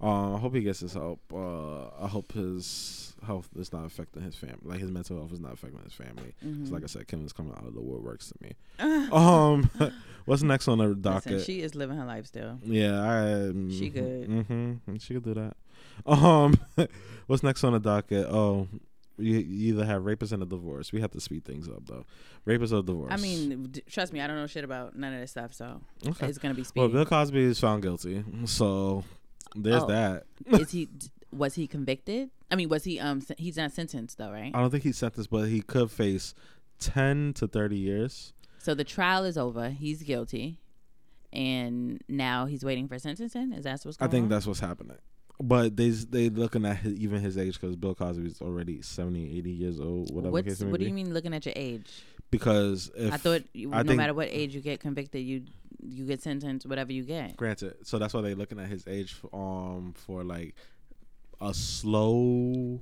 Um, I hope he gets his help. Uh, I hope his health is not affecting his family. Like his mental health is not affecting his family.
Mhm.
'Cause like I said, Kim is coming out of the woodworks to me. *laughs* Um, *laughs* what's next on the docket?
she is living her life still.
yeah, I.
She good.
Mm-hmm. She could do that. *laughs* Um, what's next on the docket? Oh, you, you either have rapists and a divorce. We have to speed things up though. Rapists or divorce.
I mean, d- trust me, I don't know shit about none of this stuff, so
okay.
it's gonna be
Well,
speedy.
Bill Cosby is found guilty, so there's
Oh.
that.
is he? Was he convicted? I mean, was he? Um, he's not sentenced though, right?
I don't think he's sentenced, but he could face ten to thirty years.
So the trial is over. He's guilty, and now he's waiting for sentencing. Is that what's going I
think
on?
that's what's happening. But they they looking at his, even his age because Bill Cosby is already 70, 80 years old. Whatever.
What's, what do you mean looking at your age?
Because if
I thought you,
I
no matter what age you get convicted, you you get sentenced, whatever you get.
Granted, so that's why they're looking at his age f- um for like a slow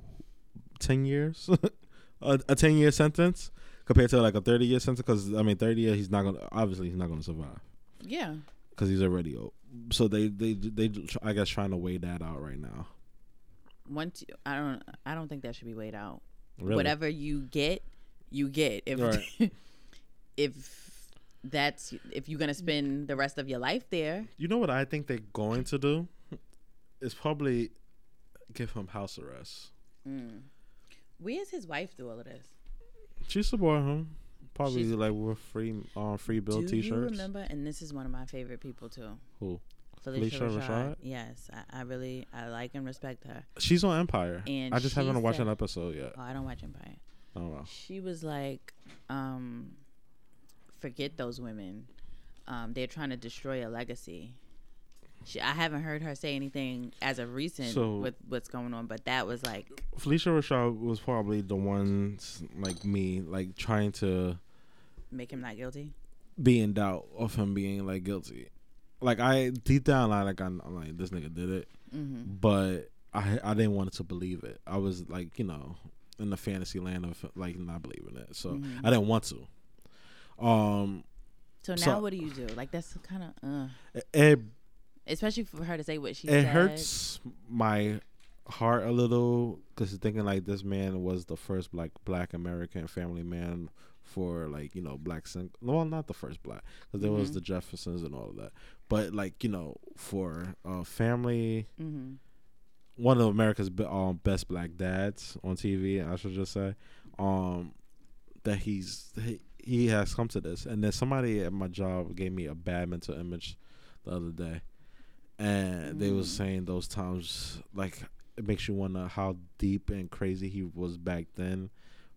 ten years, *laughs* a, a ten year sentence compared to like a thirty year sentence. Because I mean, thirty year he's not gonna obviously he's not gonna survive
Yeah.
because he's already old. So they they they I guess trying to weigh that out right now.
Once you, I don't I don't think that should be weighed out.
Really.
Whatever you get, you get. If
Right. *laughs*
if that's if you're gonna spend the rest of your life there.
You know what I think they're going to do? Is probably give him house arrest.
Mm. Where's his wife through all of this?
She support him. Probably
She's-
like with free um free bill t-shirts.
remember? And this is one of my favorite people too.
Who?
Phylicia,
Phylicia
Rashad.
Rashad?
Yes, I, I really I like and respect her.
She's on Empire.
And
I just haven't watched an episode yet.
Oh, I don't watch Empire.
I don't.
She was like, um, forget those women. Um, they're trying to destroy a legacy. She, I haven't heard her say anything as of recent
So-
with what's going on, but that was like,
Phylicia Rashad was probably the ones like me, like trying to
make him not guilty.
be in doubt of him being like guilty. Like I deep down, I like I'm, I'm like this nigga did it,
Mm-hmm.
but I I didn't want to believe it. I was like you know in the fantasy land of like not believing it, so
Mhm.
I didn't want to. Um,
So now,
So-
what do you do? Like that's kind of, uh,
it
especially for her to say what she
it
said.
hurts my heart a little because thinking like this man was the first black black American family man for like you know black sing- well not the first black because there was
Mhm.
the Jeffersons and all of that but like you know for a family
Mm-hmm.
one of America's be- um, best black dads on TV I should just say um that he's he, he has come to this and then somebody at my job gave me a bad mental image the other day and they was
Mm.
saying those times like it makes you wonder how deep and crazy he was back then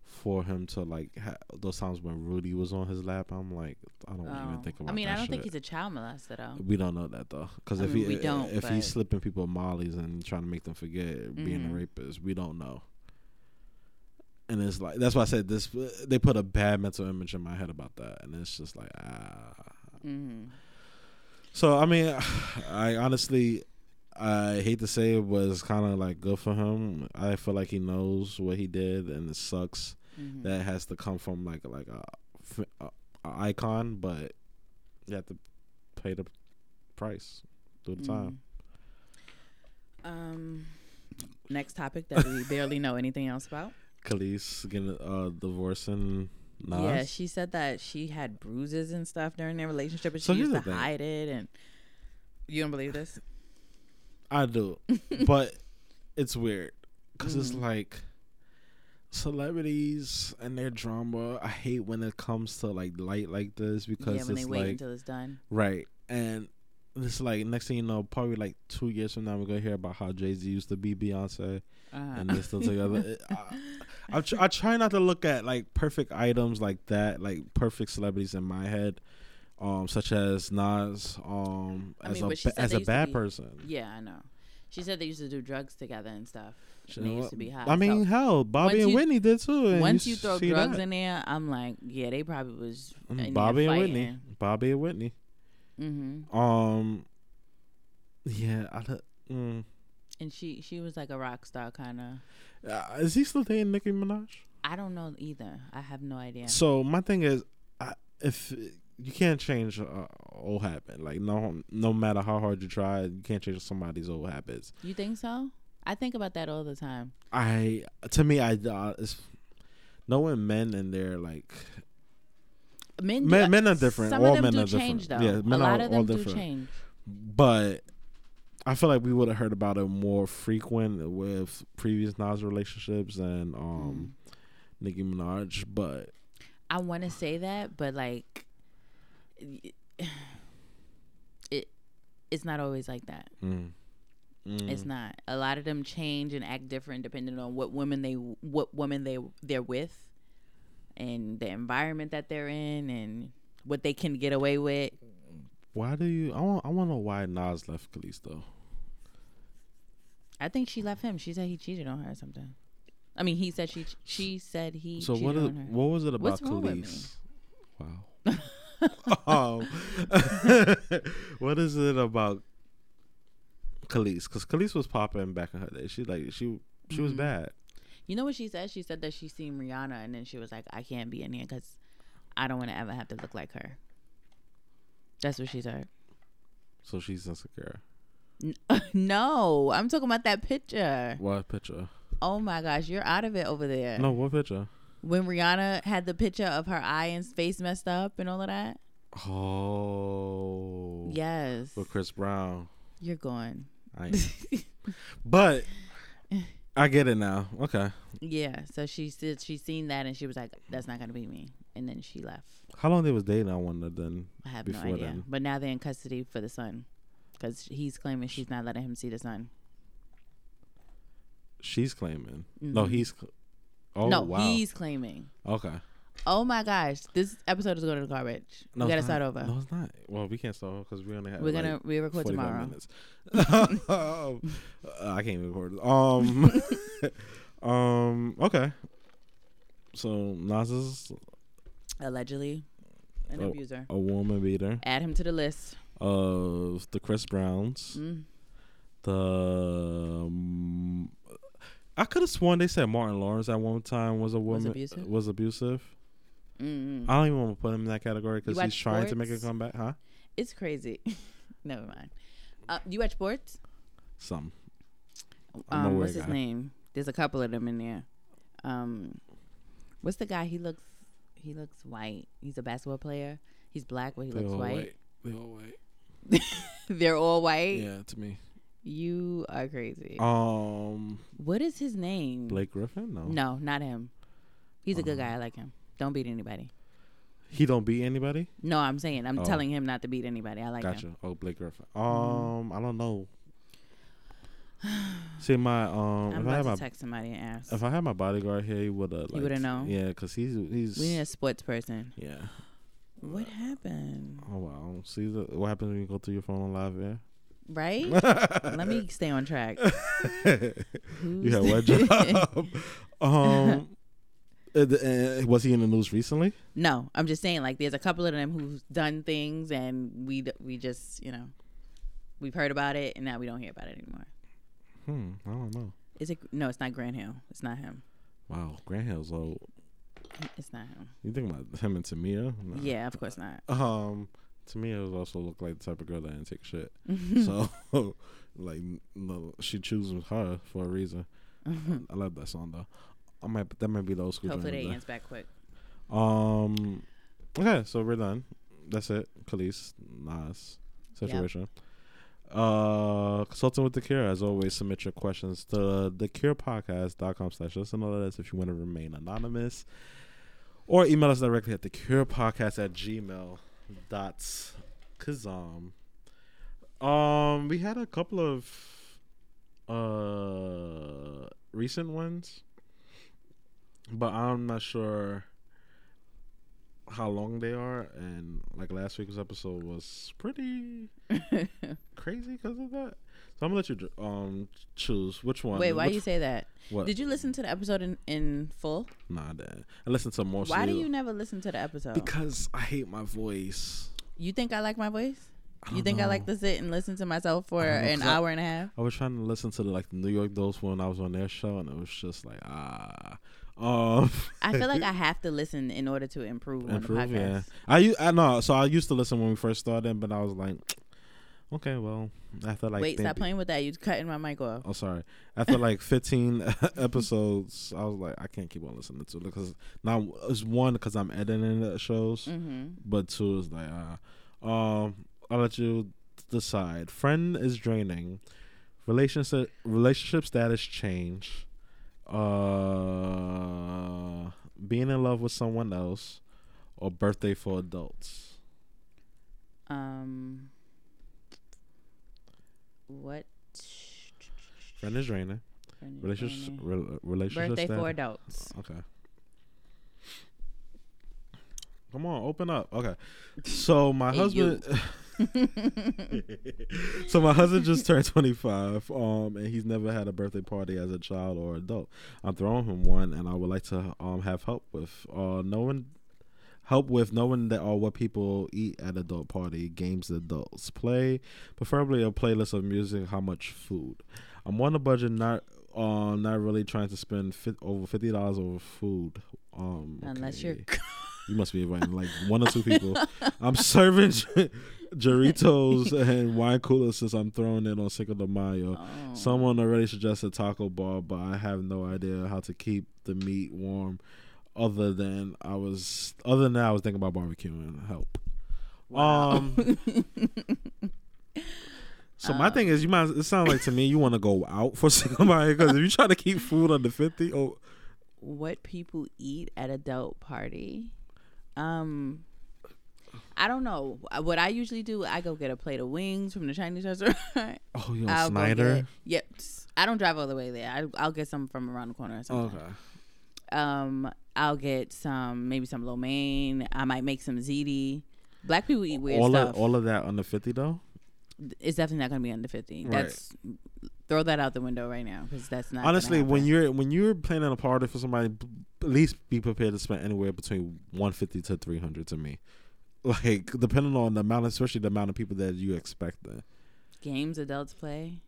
for him to like ha- those times when Rudy was on his lap I'm like I don't even think about
Oh. I mean, I don't think he's a child molester though.
We don't know that though, because if
mean,
he
we don't,
if he's slipping people mollies and trying to make them forget being
Mhm.
a rapist, we don't know. And it's like that's why I said this. They put a bad mental image in my head about that, and it's just like ah.
Mm-hmm.
So I mean, *sighs* I honestly, I hate to say it was kind of like good for him. I feel like he knows what he did, and it sucks
Mm-hmm.
that it has to come from like like a, a, a icon, but you have to pay the price through the time.
Mhm. Um, next topic that we barely know anything else about.
Kelis getting uh divorcing Nas.
Yeah, she said that she had bruises and stuff during their relationship, and
So
she used to
thing.
hide it. And you don't believe this?
I do, *laughs* but it's weird because it's
Mhm.
like celebrities and their drama. I hate when it comes to like light like this because
yeah, when they wait
like
until it's done.
right and. It's like next thing you know, probably like two years from now, we're gonna hear about how Jay Z used to be Beyonce,
Uh-huh.
and they're still together. It- I, I, tr- I try not to look at like perfect items like that, like perfect celebrities in my head, um, such as Nas, um,
I
as
mean,
a
but she
ba- as a bad
be-
person.
yeah, I know. She said they used to do drugs together and stuff.
She-
And they used to be high.
I mean,
So
hell, Bobby and
you-
Whitney did too. and
once you
s-
throw drugs
that.
in there, I'm like, yeah, they probably was.
Mm, Bobby and Whitney. Bobby and Whitney.
Mm-hmm.
Um, yeah, I. Mm,
And she she was like a rock star kind of.
Uh, is he still dating Nicki Minaj?
I don't know either. I have no idea.
So my thing is, I, if you can't change uh, old habit, like no, no matter how hard you try, you can't change somebody's old habits.
You think so? I think about that all the time.
I to me, I uh, it's knowing men and their like
Men,
Men-
do,
men are different.
Some
All
of them
men
do
are different.
though.
Yeah,
a
men
lot
are
of
all
them do
different.
change.
but I feel like we would have heard about it more frequent with previous Nas relationships and um Nicki Minaj. But
I want to say that, but like, *sighs* it it's not always like that.
mm, mm,
It's not. A lot of them change and act different depending on what women they what woman they they're with, and the environment that they're in, and what they can get away with.
Why do you? I want. I want to know why Nas left Kelis though.
I think she left him. She said he cheated on her or something. I mean, he said she she said he
So
cheated
what? Is,
on her.
what was it about
What's wrong with me?
Kelis? Wow. *laughs* um, *laughs* what is it about Kelis? Because Kelis was popping back in her day. She like she she was
Mhm.
bad.
You know what she said? She said that she seen Rihanna and then she was like, I can't be in here because I don't want to ever have to look like her. That's what she said.
So she's insecure. *laughs*
no, I'm talking about that picture.
What picture?
Oh my gosh, you're out of it over there.
No, what picture?
When Rihanna had the picture of her eye and face messed up and all of that.
Oh.
Yes.
With Chris Brown.
You're going.
I *laughs* but I get it now. Okay.
Yeah. So she said she seen that and she was like, "That's not gonna be me," and then she left.
How long they was dating? I wonder then.
I have no idea.
then.
But now they're in custody for the son, because he's claiming she's not letting him see the son.
She's claiming. No,
Mhm.
he's. cl- Oh
no,
wow.
he's claiming.
okay.
Oh my gosh, this episode is going to the garbage.
No,
we got to
it's
start over.
No, it's not. Well, we can't start because we only have.
We're gonna we record tomorrow.
minutes. *laughs* *laughs* I can't even record. Um. *laughs* um. Okay. So Nas is
Allegedly, an
Oh.
abuser.
a woman beater
Add him to the list.
of the Chris Browns.
Mm.
The um, I could have sworn they said Martin Lawrence at one time was a woman
abusive?
was abusive.
Mm-mm.
I don't even want to put him in that category because he's trying to make a comeback, huh?
It's crazy. *laughs* Never mind. Uh, you watch sports?
Some.
Um, what's his
guy.
name? There's a couple of them in there. Um, what's the guy? He looks he looks white. He's a basketball player. He's black, but he
They
looks
all
white.
white. They all white. *laughs*
They're all white.
Yeah, to me.
You are crazy.
Um,
what is his name?
Blake Griffin? No.
No, not him. He's a good
Uh-huh.
guy. I like him. Don't beat anybody.
He don't beat anybody.
No, I'm saying I'm
Oh.
telling him not to beat anybody. I like
gotcha.
him.
Oh, Blake Griffin.
Mm-hmm.
Um, I don't know. *sighs* See my um,
I'm
if I had my
to text somebody and ask.
if I had my bodyguard here, he would have.
He woulda known?
Yeah, because he's he's.
we need a sports person.
yeah.
What happened?
Oh wow. See the, what happens when you go through your phone on live air.
Right? *laughs* Let me stay on track. *laughs*
you had what job? *laughs* um, uh, uh, was he in the news recently?
No, I'm just saying like there's a couple of them who've done things and we we just you know we've heard about it and now we don't hear about it anymore.
Hmm. I don't know.
Is it? No, it's not Grant Hill. It's not him.
Wow, Grant Hill's old.
It's not him.
You think about him and Tamia? No.
Yeah, of course not.
Um, Tamia was also look like the type of girl that didn't take shit. *laughs* So, *laughs* like, no, she chooses her for a reason. *laughs* I love that song though. I might that might be the old school.
Hopefully they answer back quick.
Um. Okay, so we're done. That's it. Kelis, Nas situation. Uh, consulting with the cure. As always, submit your questions to thecurepodcast.com slash listen us if you want to remain anonymous. Or email us directly at thecurepodcast at gmail dot kazam. Um, we had a couple of uh recent ones, but I'm not sure how long they are. And like last week's episode was pretty *laughs* crazy because of that. So I'm gonna let you um choose which one.
Wait, why
which,
you say that?
what?
Did you listen to the episode in, in full?
Nah, I. I listened to most.
Why do you never listen to the episode?
Because I hate my voice.
you think I like my voice? You think I like to sit and listen to myself for
know,
an
I-
hour and a half?
I was trying to listen to the, like the New York Dolls when I was on their show, and it was just like ah, um,
I feel like *laughs* I have to listen in order to improve, on
improve.
the podcast.
Yeah, I I know. So I used to listen when we first started, but I was like, okay, well, I after like
Wait, stop playing with that. You're cutting my mic off.
Oh, sorry. After like *laughs* 15 *laughs* episodes, I was like, I can't keep on listening to it because now it's one because I'm editing the shows,
Mm-hmm.
but two is like, uh, um, I'll let you decide. Friend is draining. Relationship relationship status change. Uh, being in love with someone else, or birthday for adults.
Um, what?
Friend is
is
Relationship re- relationship
Birthday
status.
for adults.
Okay. Come on, open up. Okay. So my husband *laughs* *laughs* So my husband just turned 25 um and he's never had a birthday party as a child or adult. I'm throwing him one and I would like to um have help with uh knowing help with knowing that or what people eat at adult party, games adults play, preferably a playlist of music, how much food. I'm on a budget not um not really trying to spend fi- over fifty dollars over food. Um
Unless
okay.
you're
You must be inviting like one or two people. I'm serving *laughs* Doritos and wine coolers since I'm throwing it on Cinco de Mayo.
Oh.
Someone already suggested taco bar, but I have no idea how to keep the meat warm. Other than I was, other than that, I was thinking about barbecuing. Help. Um. So my thing is, you might. It sounds like to me you want to go out for somebody because if you try to keep food under fifty, oh,
what people eat at adult party. Um, I don't know. What I usually do, I go get a plate of wings from the Chinese *laughs* restaurant.
oh, you know Snyder.
Yep. I don't drive all the way there. I, I'll get some from around the corner or something.
Okay.
Um, I'll get some, maybe some lo mein. I might make some ziti. Black people eat weird
all
stuff.
of all of that under fifty though.
it's definitely not going to be under 50.
Right.
That's throw that out the window right now because that's not.
Honestly, when you're when you're planning a party for somebody, at least be prepared to spend anywhere between one fifty to three hundred. To me, *laughs* like depending on the amount, especially the amount of people that you expect. There.
games adults play.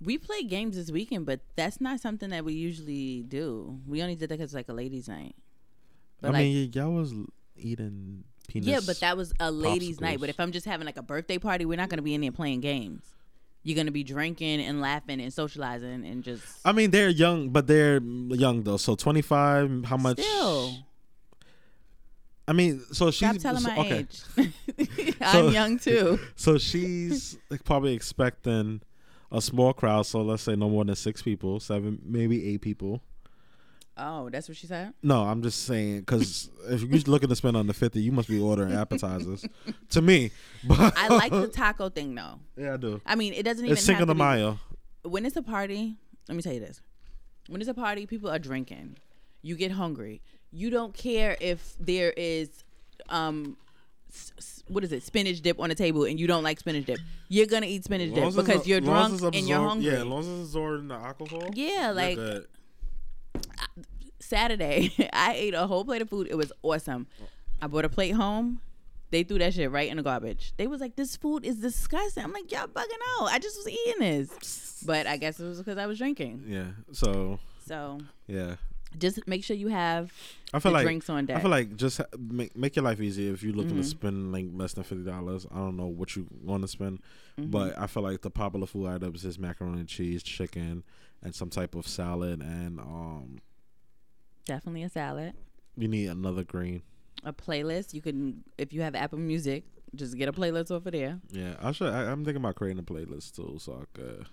We played games this weekend, but that's not something that we usually do. We only did that because like a ladies' night. But
I
like,
mean, y'all was eating penis.
yeah, but that was a ladies' night. But if I'm just having like a birthday party, we're not going to be in there playing games. You're to be drinking and laughing and socializing and just
I mean, they're young, but they're young though. So twenty five. How much?
still.
I mean, so she's
Stop telling
so-
my
okay.
age. *laughs*
So-
I'm young too. *laughs*
So she's like, probably expecting a small crowd. So let's say no more than six people, seven, maybe eight people.
Oh, that's what she said.
No, I'm just saying because if you're looking to spend on the fifty, you must be ordering appetizers. *laughs* to me, *laughs* but
I like the taco thing though.
yeah, I do.
I mean, it doesn't even
It's Cinco de
to be,
Mayo.
when it's a party, let me tell you this. When it's a party, people are drinking. You get hungry. You don't care if there is um what is it? Spinach dip on the table and you don't like spinach dip. You're going to eat spinach dip because you're drunk and you're hungry.
Yeah, as long as it's absorbing the alcohol.
Yeah, like. Saturday, *laughs* I ate a whole plate of food. It was awesome. I brought a plate home. They threw that shit right in the garbage. They was like, "This food is disgusting." I'm like, "Y'all bugging out. I just was eating this." But I guess it was because I was drinking.
yeah. So
So
yeah,
just make sure you have
I feel like
drinks on deck.
I feel like just ha- make make your life easier if you're looking
Mhm.
to spend like less than fifty dollars. I don't know what you want to spend,
Mhm.
but I feel like the popular food items is macaroni and cheese, chicken, and some type of salad, and um,
definitely a salad,
you need another green.
a playlist. You can if you have Apple Music, just get a playlist of there.
Yeah, I should. I, I'm thinking about creating a playlist too, so I could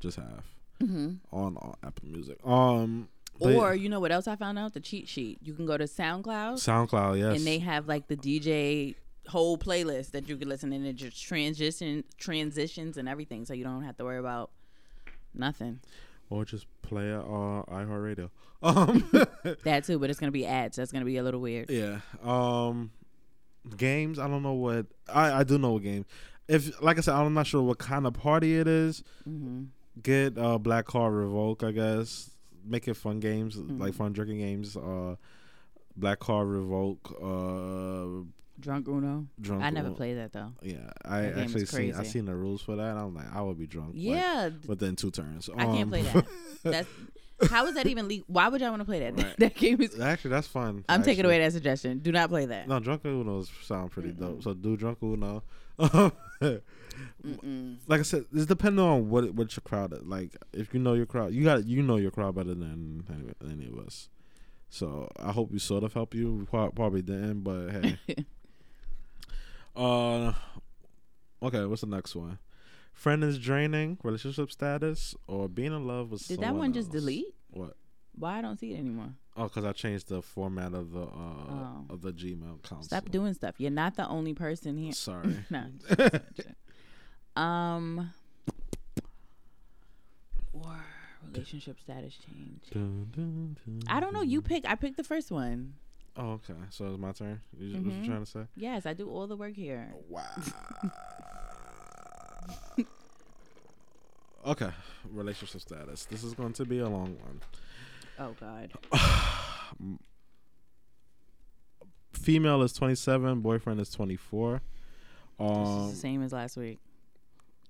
just have
Mm-hmm.
on, on Apple Music. Um,
Or you know what else I found out? The cheat sheet. You can go to SoundCloud
SoundCloud, yes,
and they have like the DJ whole playlist that you can listen and it just transition transitions and everything, so you don't have to worry about nothing.
Or just play it on iHeartRadio. *laughs* Um, *laughs*
That too, but it's gonna be ads. That's gonna be a little weird.
yeah. Um, games. I don't know what. I I do know what game. If like I said, I'm not sure what kind of party it is.
hmm
Get uh Black Card Revoke. I guess make it fun games like
Mhm.
fun drinking games. Uh, Black Card Revoke. Uh,
Drunk Uno.
drunk.
I never
Uno.
played that though.
Yeah, I
That
actually
is
seen I seen the rules for that. I'm like, I would be drunk. like,
Yeah,
within two turns.
I can't
Um,
play that. *laughs* That's how is that even legal? Why would y'all want to play that? *laughs*
Right.
that game is.
Actually, that's fun.
I'm taking away that suggestion. Do not play that.
No, Drunk Uno sound pretty dope.
Mm-mm.
So do Drunk Uno. *laughs* Like I said, it's depending on what what your crowd is. Like if you know your crowd, you got you know your crowd better than any, any of us. So I hope we sort of help you. Probably didn't, but hey. Uh, okay. What's the next one? Friend is draining. Relationship status or being in love with.
Did that one just
else.
delete?
What?
Why I don't see it anymore?
Oh, because I changed the format of the uh
Oh.
of the Gmail account.
Stop doing stuff. You're not the only person here.
Sorry. *laughs*
no. *laughs* um. Or relationship status change.
Dun, dun, dun,
I don't know. You pick. I picked the first one.
Oh, okay. So it's my turn. You, What
Mhm.
you trying to say?
Yes, I do all the work here.
Wow. *laughs* okay. Relationship status. This is going to be a long one.
Oh God. *sighs*
Female is 27. Boyfriend is 24.
This is
Um,
the same as last week.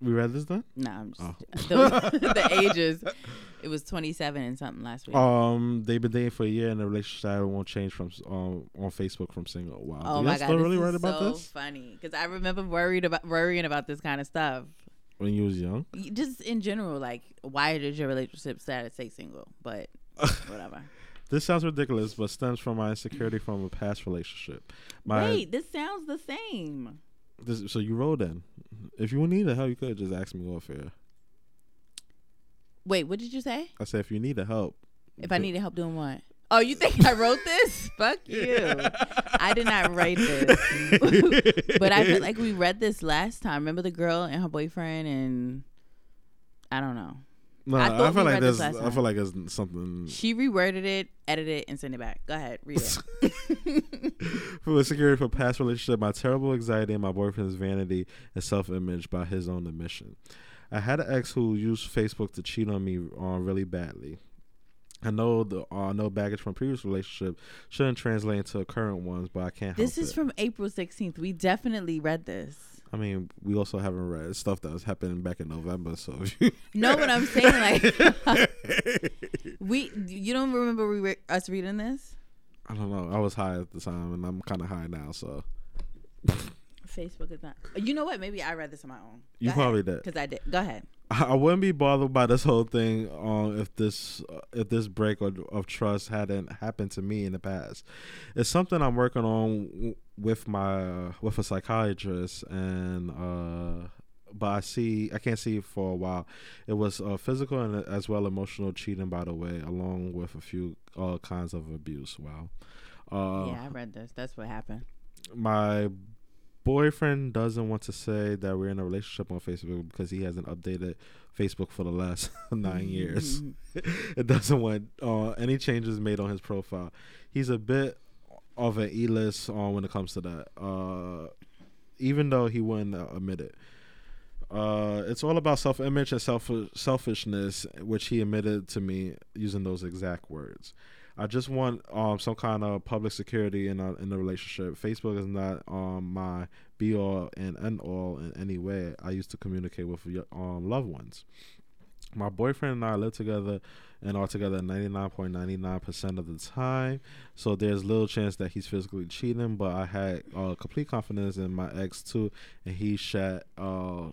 We read this then?
No, I'm just
Oh. *laughs*
the, *laughs* the *laughs* ages. It was 27 and something last week.
Um, they've been dating for a year, and the relationship won't change from um on Facebook from single. Wow.
oh
Do
my God,
still really worried about
so
this?
funny because I remember worried about worrying about this kind of stuff.
When you was young.
Just in general, like why did your relationship status say single? But whatever.
This sounds ridiculous, but stems from my insecurity from a past relationship. My
Wait, this sounds the same.
This, so you rolled in. If you need the help, you could have just ask me off here.
Wait, what did you say?
I said if you need the help.
If I needed help doing what? Oh, you think I wrote this? *laughs* Fuck you. I did not write this. *laughs* but I feel like we read this last time. Remember the girl and her boyfriend and I don't know.
No,
I
I, feel like there's. I feel like there's something
She reworded it, edited it, and sent it back. Go ahead, read it. *laughs* *laughs*
for the security for past relationship. My terrible anxiety and my boyfriend's vanity and self-image by his own admission. I had an ex who used Facebook to cheat on me on really badly. I know the uh, no baggage from previous relationship shouldn't translate into current ones, but I can't.
this is
it.
from April 16th. We definitely read this.
I mean, we also haven't read stuff that was happening back in November, so you
No, what I'm saying, like, *laughs* we, you don't remember we re- us reading this?
I don't know. I was high at the time, and I'm kind of high now, so
Facebook is not. You know what? Maybe I read this on my own.
you probably did.
Because I did. Go ahead.
I wouldn't be bothered by this whole thing um, if this uh, if this break of, of trust hadn't happened to me in the past. It's something I'm working on with my uh, with a psychiatrist, and uh, but I see I can't see for a while. It was uh, physical and as well emotional cheating, by the way, along with a few uh, kinds of abuse. Wow. Uh,
yeah, I read this. That's what happened.
my boyfriend doesn't want to say that we're in a relationship on Facebook because he hasn't updated Facebook for the last *laughs* nine years. *laughs* *laughs* it doesn't want uh, any changes made on his profile. He's a bit of an e-list uh, when it comes to that, uh, even though he wouldn't admit it. Uh, it's all about self-image and self selfishness, which he admitted to me using those exact words. I just want um some kind of public security in a, in the relationship. Facebook is not um my be all and end all in any way. I used to communicate with um loved ones. My boyfriend and I live together and are together 99.99% of the time. So there's little chance that he's physically cheating, but I had uh, complete confidence in my ex too and he shat uh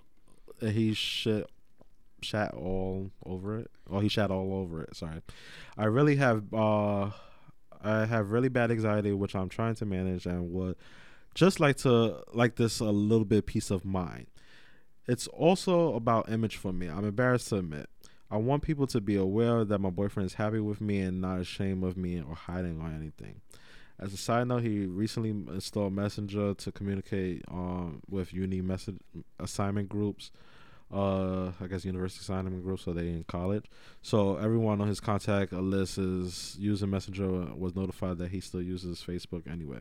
he shit shat all over it. Or he shat all over it, sorry. I really have uh I have really bad anxiety which I'm trying to manage and would just like to like this a little bit peace of mind. It's also about image for me. I'm embarrassed to admit. I want people to be aware that my boyfriend is happy with me and not ashamed of me or hiding or anything. As a side note, he recently installed Messenger to communicate um, with uni message assignment groups. Uh, I guess university assignment groups, so they in college. So everyone on his contact list is using Messenger was notified that he still uses Facebook anyway.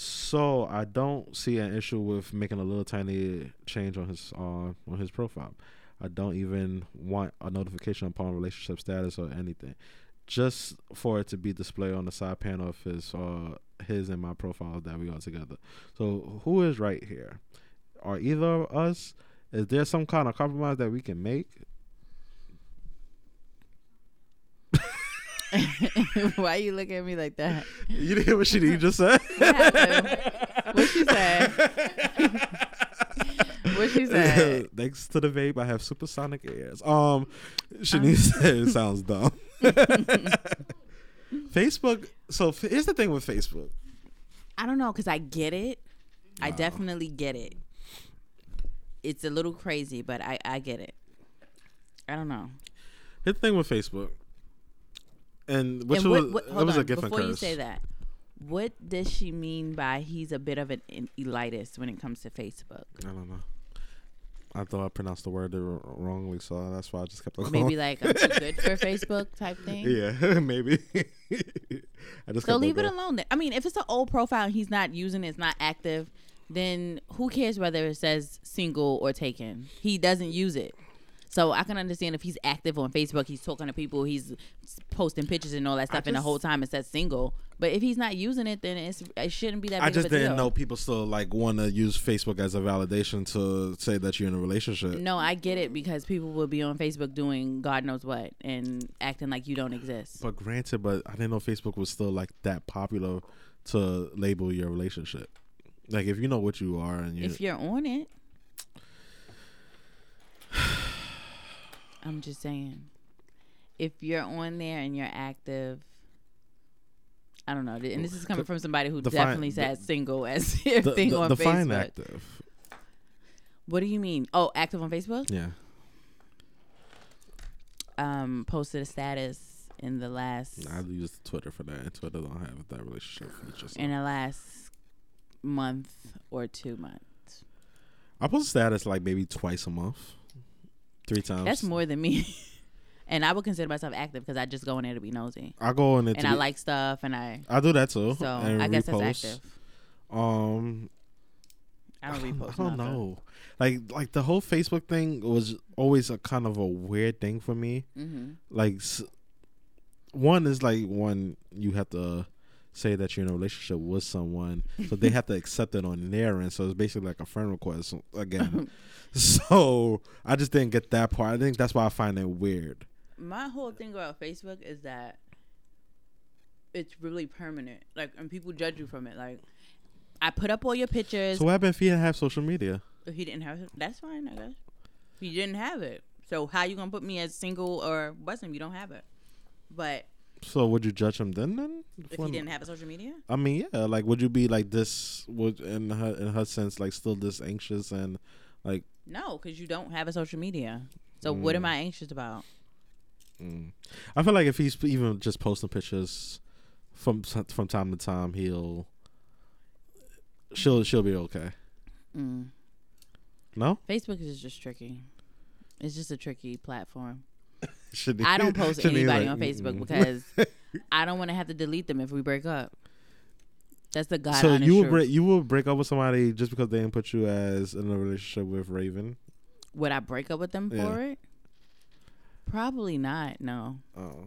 So I don't see an issue with making a little tiny change on his uh, on his profile. I don't even want a notification upon relationship status or anything, just for it to be displayed on the side panel of his uh his and my profile that we are together. So who is right here? Are either of us? Is there some kind of compromise that we can make? *laughs*
Why you look at me like that?
You didn't hear what she just said? *laughs*
What? She said? *laughs* what she said?
Thanks to the vape, I have supersonic ears. Um, Shanice said it sounds dumb. Facebook. So f- here's the thing with Facebook.
I don't know, cause I get it. I definitely get it. It's a little crazy, but I I get it. I don't know.
Here's the thing with Facebook. And which
and
was
what, what,
it
hold
was
on,
a gift
before you say that, what does she mean by he's a bit of an elitist when it comes to Facebook?
I don't know. I thought I pronounced the word wrongly, so that's why I just kept on
Maybe like I'm too good for *laughs* Facebook type thing.
yeah, *laughs* maybe. I just
So leave it alone. then. I mean, if it's an old profile and he's not using it, it's not active, then who cares whether it says single or taken? He doesn't use it. So I can understand if he's active on Facebook, he's talking to people, he's posting pictures and all that stuff, and the whole time it says single. But if he's not using it, then it's, it shouldn't be that big
I just
of a
didn't
deal.
know people still like want to use Facebook as a validation to say that you're in a relationship.
No, I get it because people will be on Facebook doing God knows what and acting like you don't exist.
But granted, but I didn't know Facebook was still like that popular to label your relationship. Like if you know what you are and you
If you're on it, *sighs* *sighs* *sighs* I'm just saying. If you're on there and you're active, I don't know. And this is coming from somebody who
Define-
definitely says single as their *laughs*
the,
thing
the,
on
define
Facebook.
active.
What do you mean? Oh, active on Facebook?
Yeah.
Um, posted a status in the last
I use Twitter for that. Twitter don't have that relationship feature. so-
in the last month or two months.
I post status like maybe twice a month, three times.
That's more than me. *laughs* and I would consider myself active because I just go in there to be nosy.
I go in there
And I like stuff and I
I do that too.
so I guess
repost.
that's active.
Um,
I don't repost.
I don't
nothing.
know. Like like the whole Facebook thing was always a kind of a weird thing for me.
Mhm.
Like one is like when you have to say that you're in a relationship with someone, so they have to accept it on their end. So it's basically like a friend request again. *laughs* so I just didn't get that part. I think that's why I find it weird.
My whole thing about Facebook is that it's really permanent. Like, and people judge you from it. Like, I put up all your pictures.
So what happened if you didn't have social media?
if he didn't have it, that's fine. I guess he didn't have it. So how you gonna put me as single or wasn't? You don't have it. But
So would you judge him then? Then
if
When-
he didn't have a social media,
I mean, yeah. Like, would you be like this? Would in her in her sense, like, still this anxious and like?
no, because you don't have a social media. So what am
Mm.
I anxious about?
Mm. I feel like if he's even just posting pictures from from time to time, he'll she'll she'll be okay.
Mm.
No,
Facebook is just tricky. It's just a tricky platform.
Should
I don't post
shouldn't
anybody
like,
on Facebook because *laughs* I don't want to have to delete them if we break up. That's the God
so you would
truth.
break you would break up with somebody just because they didn't put you as in a relationship with Raven.
Would I break up with them
Yeah.
for it? Probably not. No.
Oh,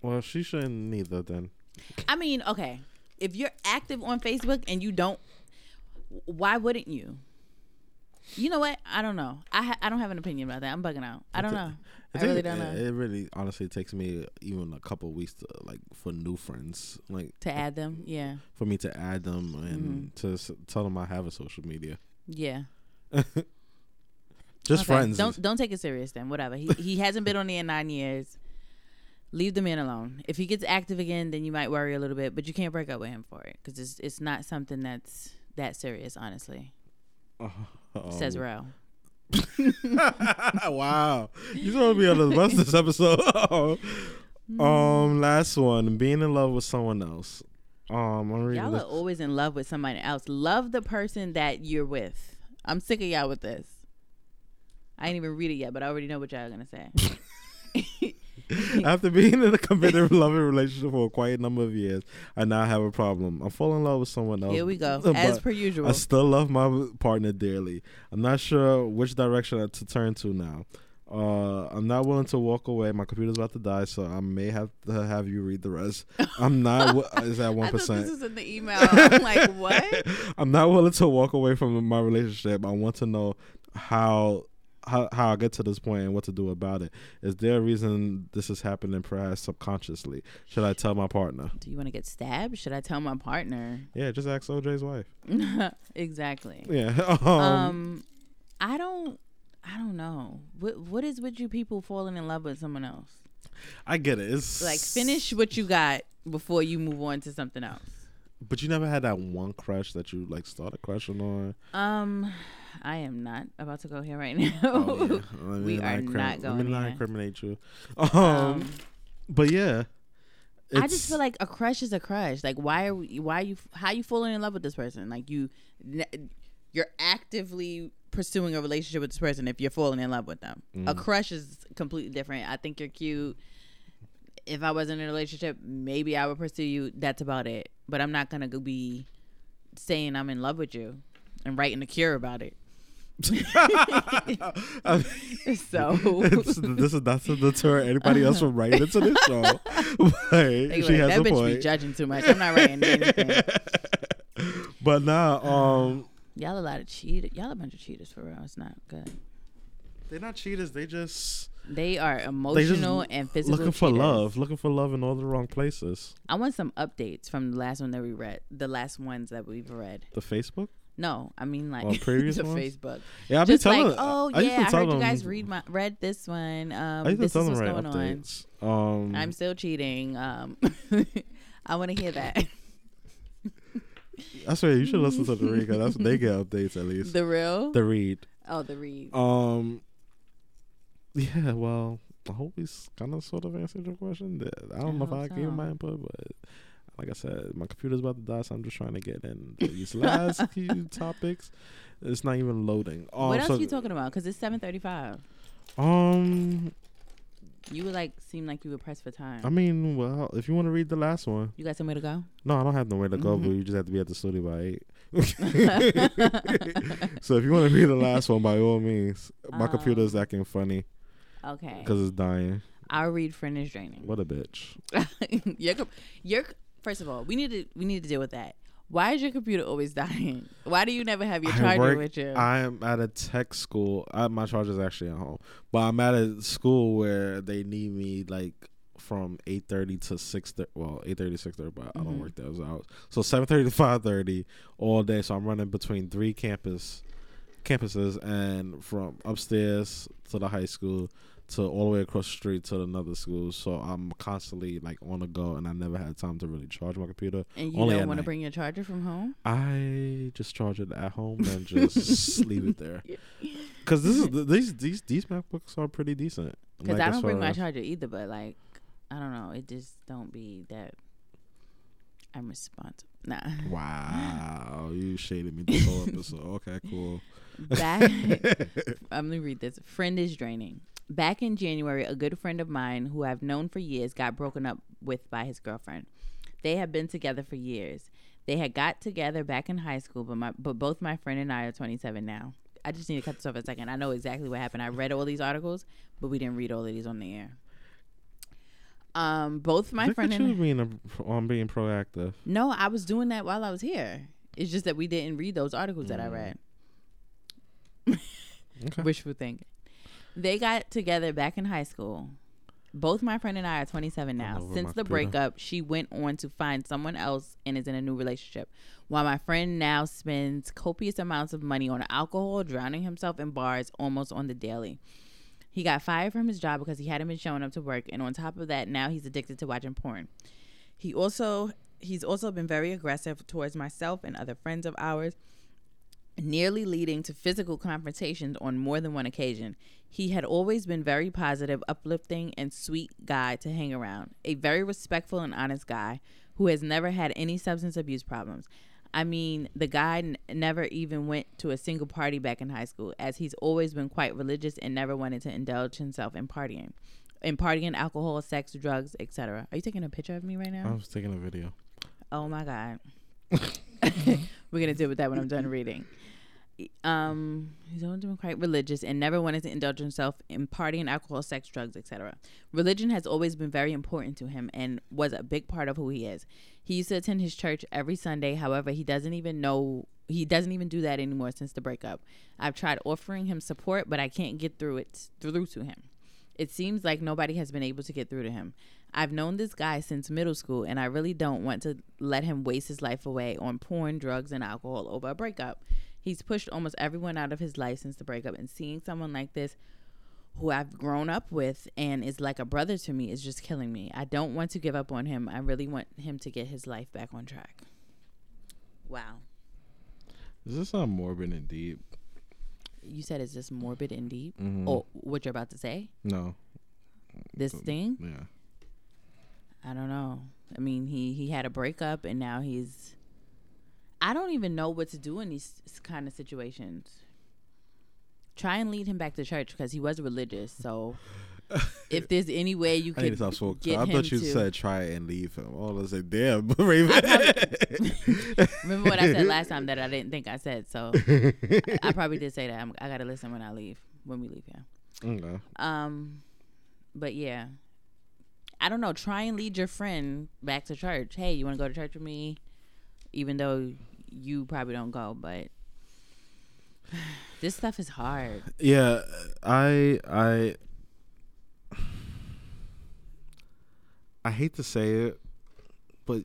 well, she shouldn't neither. Then
I mean, okay. If you're active on Facebook and you don't, why wouldn't you? You know what? I don't know. I ha- I don't have an opinion about that. I'm bugging out. I don't know.
I
really
it,
don't know.
It really honestly takes me even a couple of weeks to like for new friends, like
To add them, yeah,
for me to add them and
Mm-hmm.
to s- tell them I have a social media.
yeah. *laughs*
Just
Okay.
friends.
Don't don't take it serious then. Whatever. He he hasn't been on there in nine years. Leave the man alone. If he gets active again, then you might worry a little bit, but you can't break up with him for it because it's it's not something that's that serious. Honestly, says
Um,
Rel. *laughs*
wow, gonna be on the bus this episode. *laughs* um, last one, being in love with someone else. Um, I'm
Y'all
this.
are always in love with somebody else. Love the person that you're with. I'm sick of y'all with this. I ain't even read it yet, but I already know what y'all are gonna say. *laughs* *laughs*
After being in a committed *laughs* loving relationship for a quiet number of years, I now have a problem. I'm falling in love with someone else.
Here we go, *laughs* as per usual.
I still love my partner dearly. I'm not sure which direction to turn to now. Uh, I'm not willing to walk away. My computer's about to die, so I may have to have you read the rest. I'm not. wi- is that one
thought this
percent.
was in the email. I'm like, what?
I'm not willing to walk away from my relationship. I want to know how how how I get to this point and what to do about it. Is there a reason this is happening, perhaps subconsciously? Should I tell my partner?
Do you want to get stabbed? Should I tell my partner?
Yeah, just ask OJ's wife. *laughs*
exactly.
Yeah. *laughs*
Um,
Um,
I don't. I don't know. What What is with you people falling in love with someone else?
I get it. It's
Like, finish what you got before you move on to something else.
But you never had that one crush that you like started crushing on.
Um, I am not about to go here right *laughs* now.
Oh, yeah.
We are
incrim-
not
Let me
going
not incriminate you. Um,
Um,
but yeah,
I just feel like a crush is a crush. Like, why are we, why you how you falling in love with this person? Like you, you're actively pursuing a relationship with this person if you're falling in love with them.
Mm.
A crush is completely different. I think you're cute. If I wasn't in a relationship, maybe I would pursue you. That's about it. But I'm not gonna go be saying I'm in love with you and writing a cure about it.
I *laughs* mean,
So
this is not to deter anybody else from writing into this show. *laughs* but
they
she
like,
has
that
a
bitch be judging too much. I'm not writing *laughs* anything.
but now, um,
Y'all a lot of cheaters. Y'all a bunch of cheaters for real. It's not good.
they're not cheaters. They just
They are
they
emotional and physical.
looking for
cheaters.
love, looking for love in all the wrong places.
I want some updates from the last one that we read. The last ones that we've read.
The Facebook.
No, I mean like
Or previous *laughs*
the
ones?
Facebook.
Yeah, I be
Just
telling.
like, oh
I
yeah, I heard you guys read my read this one. Um,
I used to
this
tell
is what's
right
going on.
updates. Um,
I'm still cheating. Um, *laughs* I want to hear that.
I swear you should listen to the read because that's they *laughs* get updates at least.
the real.
The read.
Oh, the read.
Um. Yeah. Well, I hope he's kind of sort of answered your question. I don't
I
know if I gave my input, but like I said, my computer's about to die, so I'm just trying to get in these last *laughs* few topics. It's not even loading. Um,
what else
so,
you talking about? Because it's seven thirty-five.
Um.
You would like seem like you were pressed for time.
I mean, well, if you want to read the last one,
you got somewhere to go?
no, I don't have nowhere to go,
Mhm.
but you just have to be at the studio by eight. *laughs* *laughs* so if you want to read the last one, by all means, my computer is
Um,
acting funny
Okay.
because it's dying.
I'll read friend is draining.
What a bitch! *laughs*
your, your, first of all, we need to we need to deal with that. Why is your computer always *laughs* dying? Why do you never have your charger
work-
with you?
I am at a tech school. I, my charger's actually at home, but I'm at a school where they need me like from eight thirty to six. Well, eight thirty to six thirty, but I don't
Mhm.
work those hours. So seven thirty to five thirty all day. So I'm running between three campus campuses and from upstairs to the high school to all the way across the street to another school. So I'm constantly like on the go, and I never had time to really charge my computer.
and you
only
don't want to bring your charger from home?
I just charge it at home and *laughs* just leave it there. Cause this is these these these MacBooks are pretty decent.
Because
Like,
I don't bring my charger either, but like, I don't know. It just don't be that. I'm responsible. Nah.
Wow, you shaded me *laughs* this whole episode. Okay, cool.
Back. *laughs* I'm gonna read this. Friend is draining. Back in January, a good friend of mine who I've known for years got broken up with by his girlfriend. They have been together for years. They had got together back in high school, but my but both my friend and I are 27 now. I just need to cut this off a second. I know exactly what happened. I read all these articles, but we didn't read all of these on the air. Um, both my
Look
friend
at
and
you being a, on being proactive.
no, I was doing that while I was here. It's just that we didn't read those articles that I
Mm.
read.
Okay. *laughs*
Wishful thinking. They got together back in high school. Both my friend and I are 27 now. Since the
computer.
breakup, she went on to find someone else and is in a new relationship. While my friend now spends copious amounts of money on alcohol, drowning himself in bars almost on the daily. He got fired from his job because he hadn't been showing up to work, and on top of that, now he's addicted to watching porn. He also he's also been very aggressive towards myself and other friends of ours, nearly leading to physical confrontations on more than one occasion. He had always been very positive, uplifting, and sweet guy to hang around. A very respectful and honest guy who has never had any substance abuse problems. I mean, the guy n- never even went to a single party back in high school, as he's always been quite religious and never wanted to indulge himself in partying, in partying, alcohol, sex, drugs, etc. Are you taking a picture of me right now?
I was taking a video.
Oh my god. *laughs* *laughs* We're gonna deal with that when I'm done reading. Um, he's always been quite religious and never wanted to indulge himself in partying, alcohol, sex, drugs, etc. Religion has always been very important to him and was a big part of who he is. He used to attend his church every Sunday. However, he doesn't even know he doesn't even do that anymore since the breakup. I've tried offering him support, but I can't get through it through to him. It seems like nobody has been able to get through to him. I've known this guy since middle school, and I really don't want to let him waste his life away on porn, drugs, and alcohol over a breakup. He's pushed almost everyone out of his life since the breakup, and seeing someone like this who I've grown up with and is like a brother to me is just killing me. I don't want to give up on him. I really want him to get his life back on track. Wow.
This sound morbid and deep?
You said it's just morbid and deep?
Mhm.
Oh, what you're about to say?
no.
This thing?
Yeah.
I don't know. I mean, he he had a breakup and now he's. I don't even know what to do in these kind of situations. Try and lead him back to church because he was religious. So, *laughs* *laughs* if there's any way you
I need to stop smoking.
get
I thought you
to,
said try and leave him. All I said, damn, *laughs* Raven. *laughs*
remember what I said last time that I didn't think I said. So, I probably did say that. I'm, I gotta listen when I leave when we leave here.
okay.
Um, but yeah, I don't know. Try and lead your friend back to church. Hey, you want to go to church with me? Even though you probably don't go, but *sighs* this stuff is hard.
Yeah, I I I hate to say it, but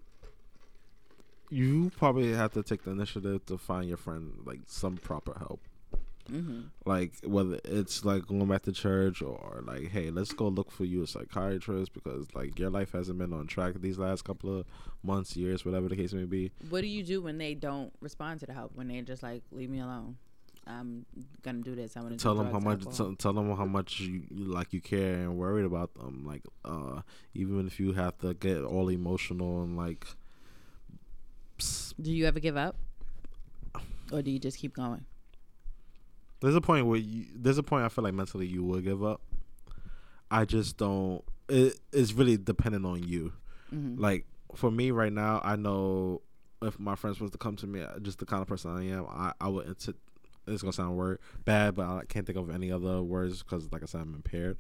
you probably have to take the initiative to find your friend like some proper help.
hmm
Like whether it's like going back to church or like, hey, let's go look for you a psychiatrist because like your life hasn't been on track these last couple of months, years, whatever the case may be.
What do you do when they don't respond to the help? When they're just like, leave me alone? I'm gonna do this. I want to
tell them how much tell, tell them how much you, you like you care and worried about them. Like uh even if you have to get all emotional and like
do you ever give up? Or do you just keep going?
There's a point where you there's a point i feel like mentally you will give up. I just don't it, it's really dependent on you. Mm-hmm. like for me right now i know if my friends was to come to me just the kind of person i am i, I would it's gonna sound word bad, but I can't think of any other words because, like I said, I'm impaired.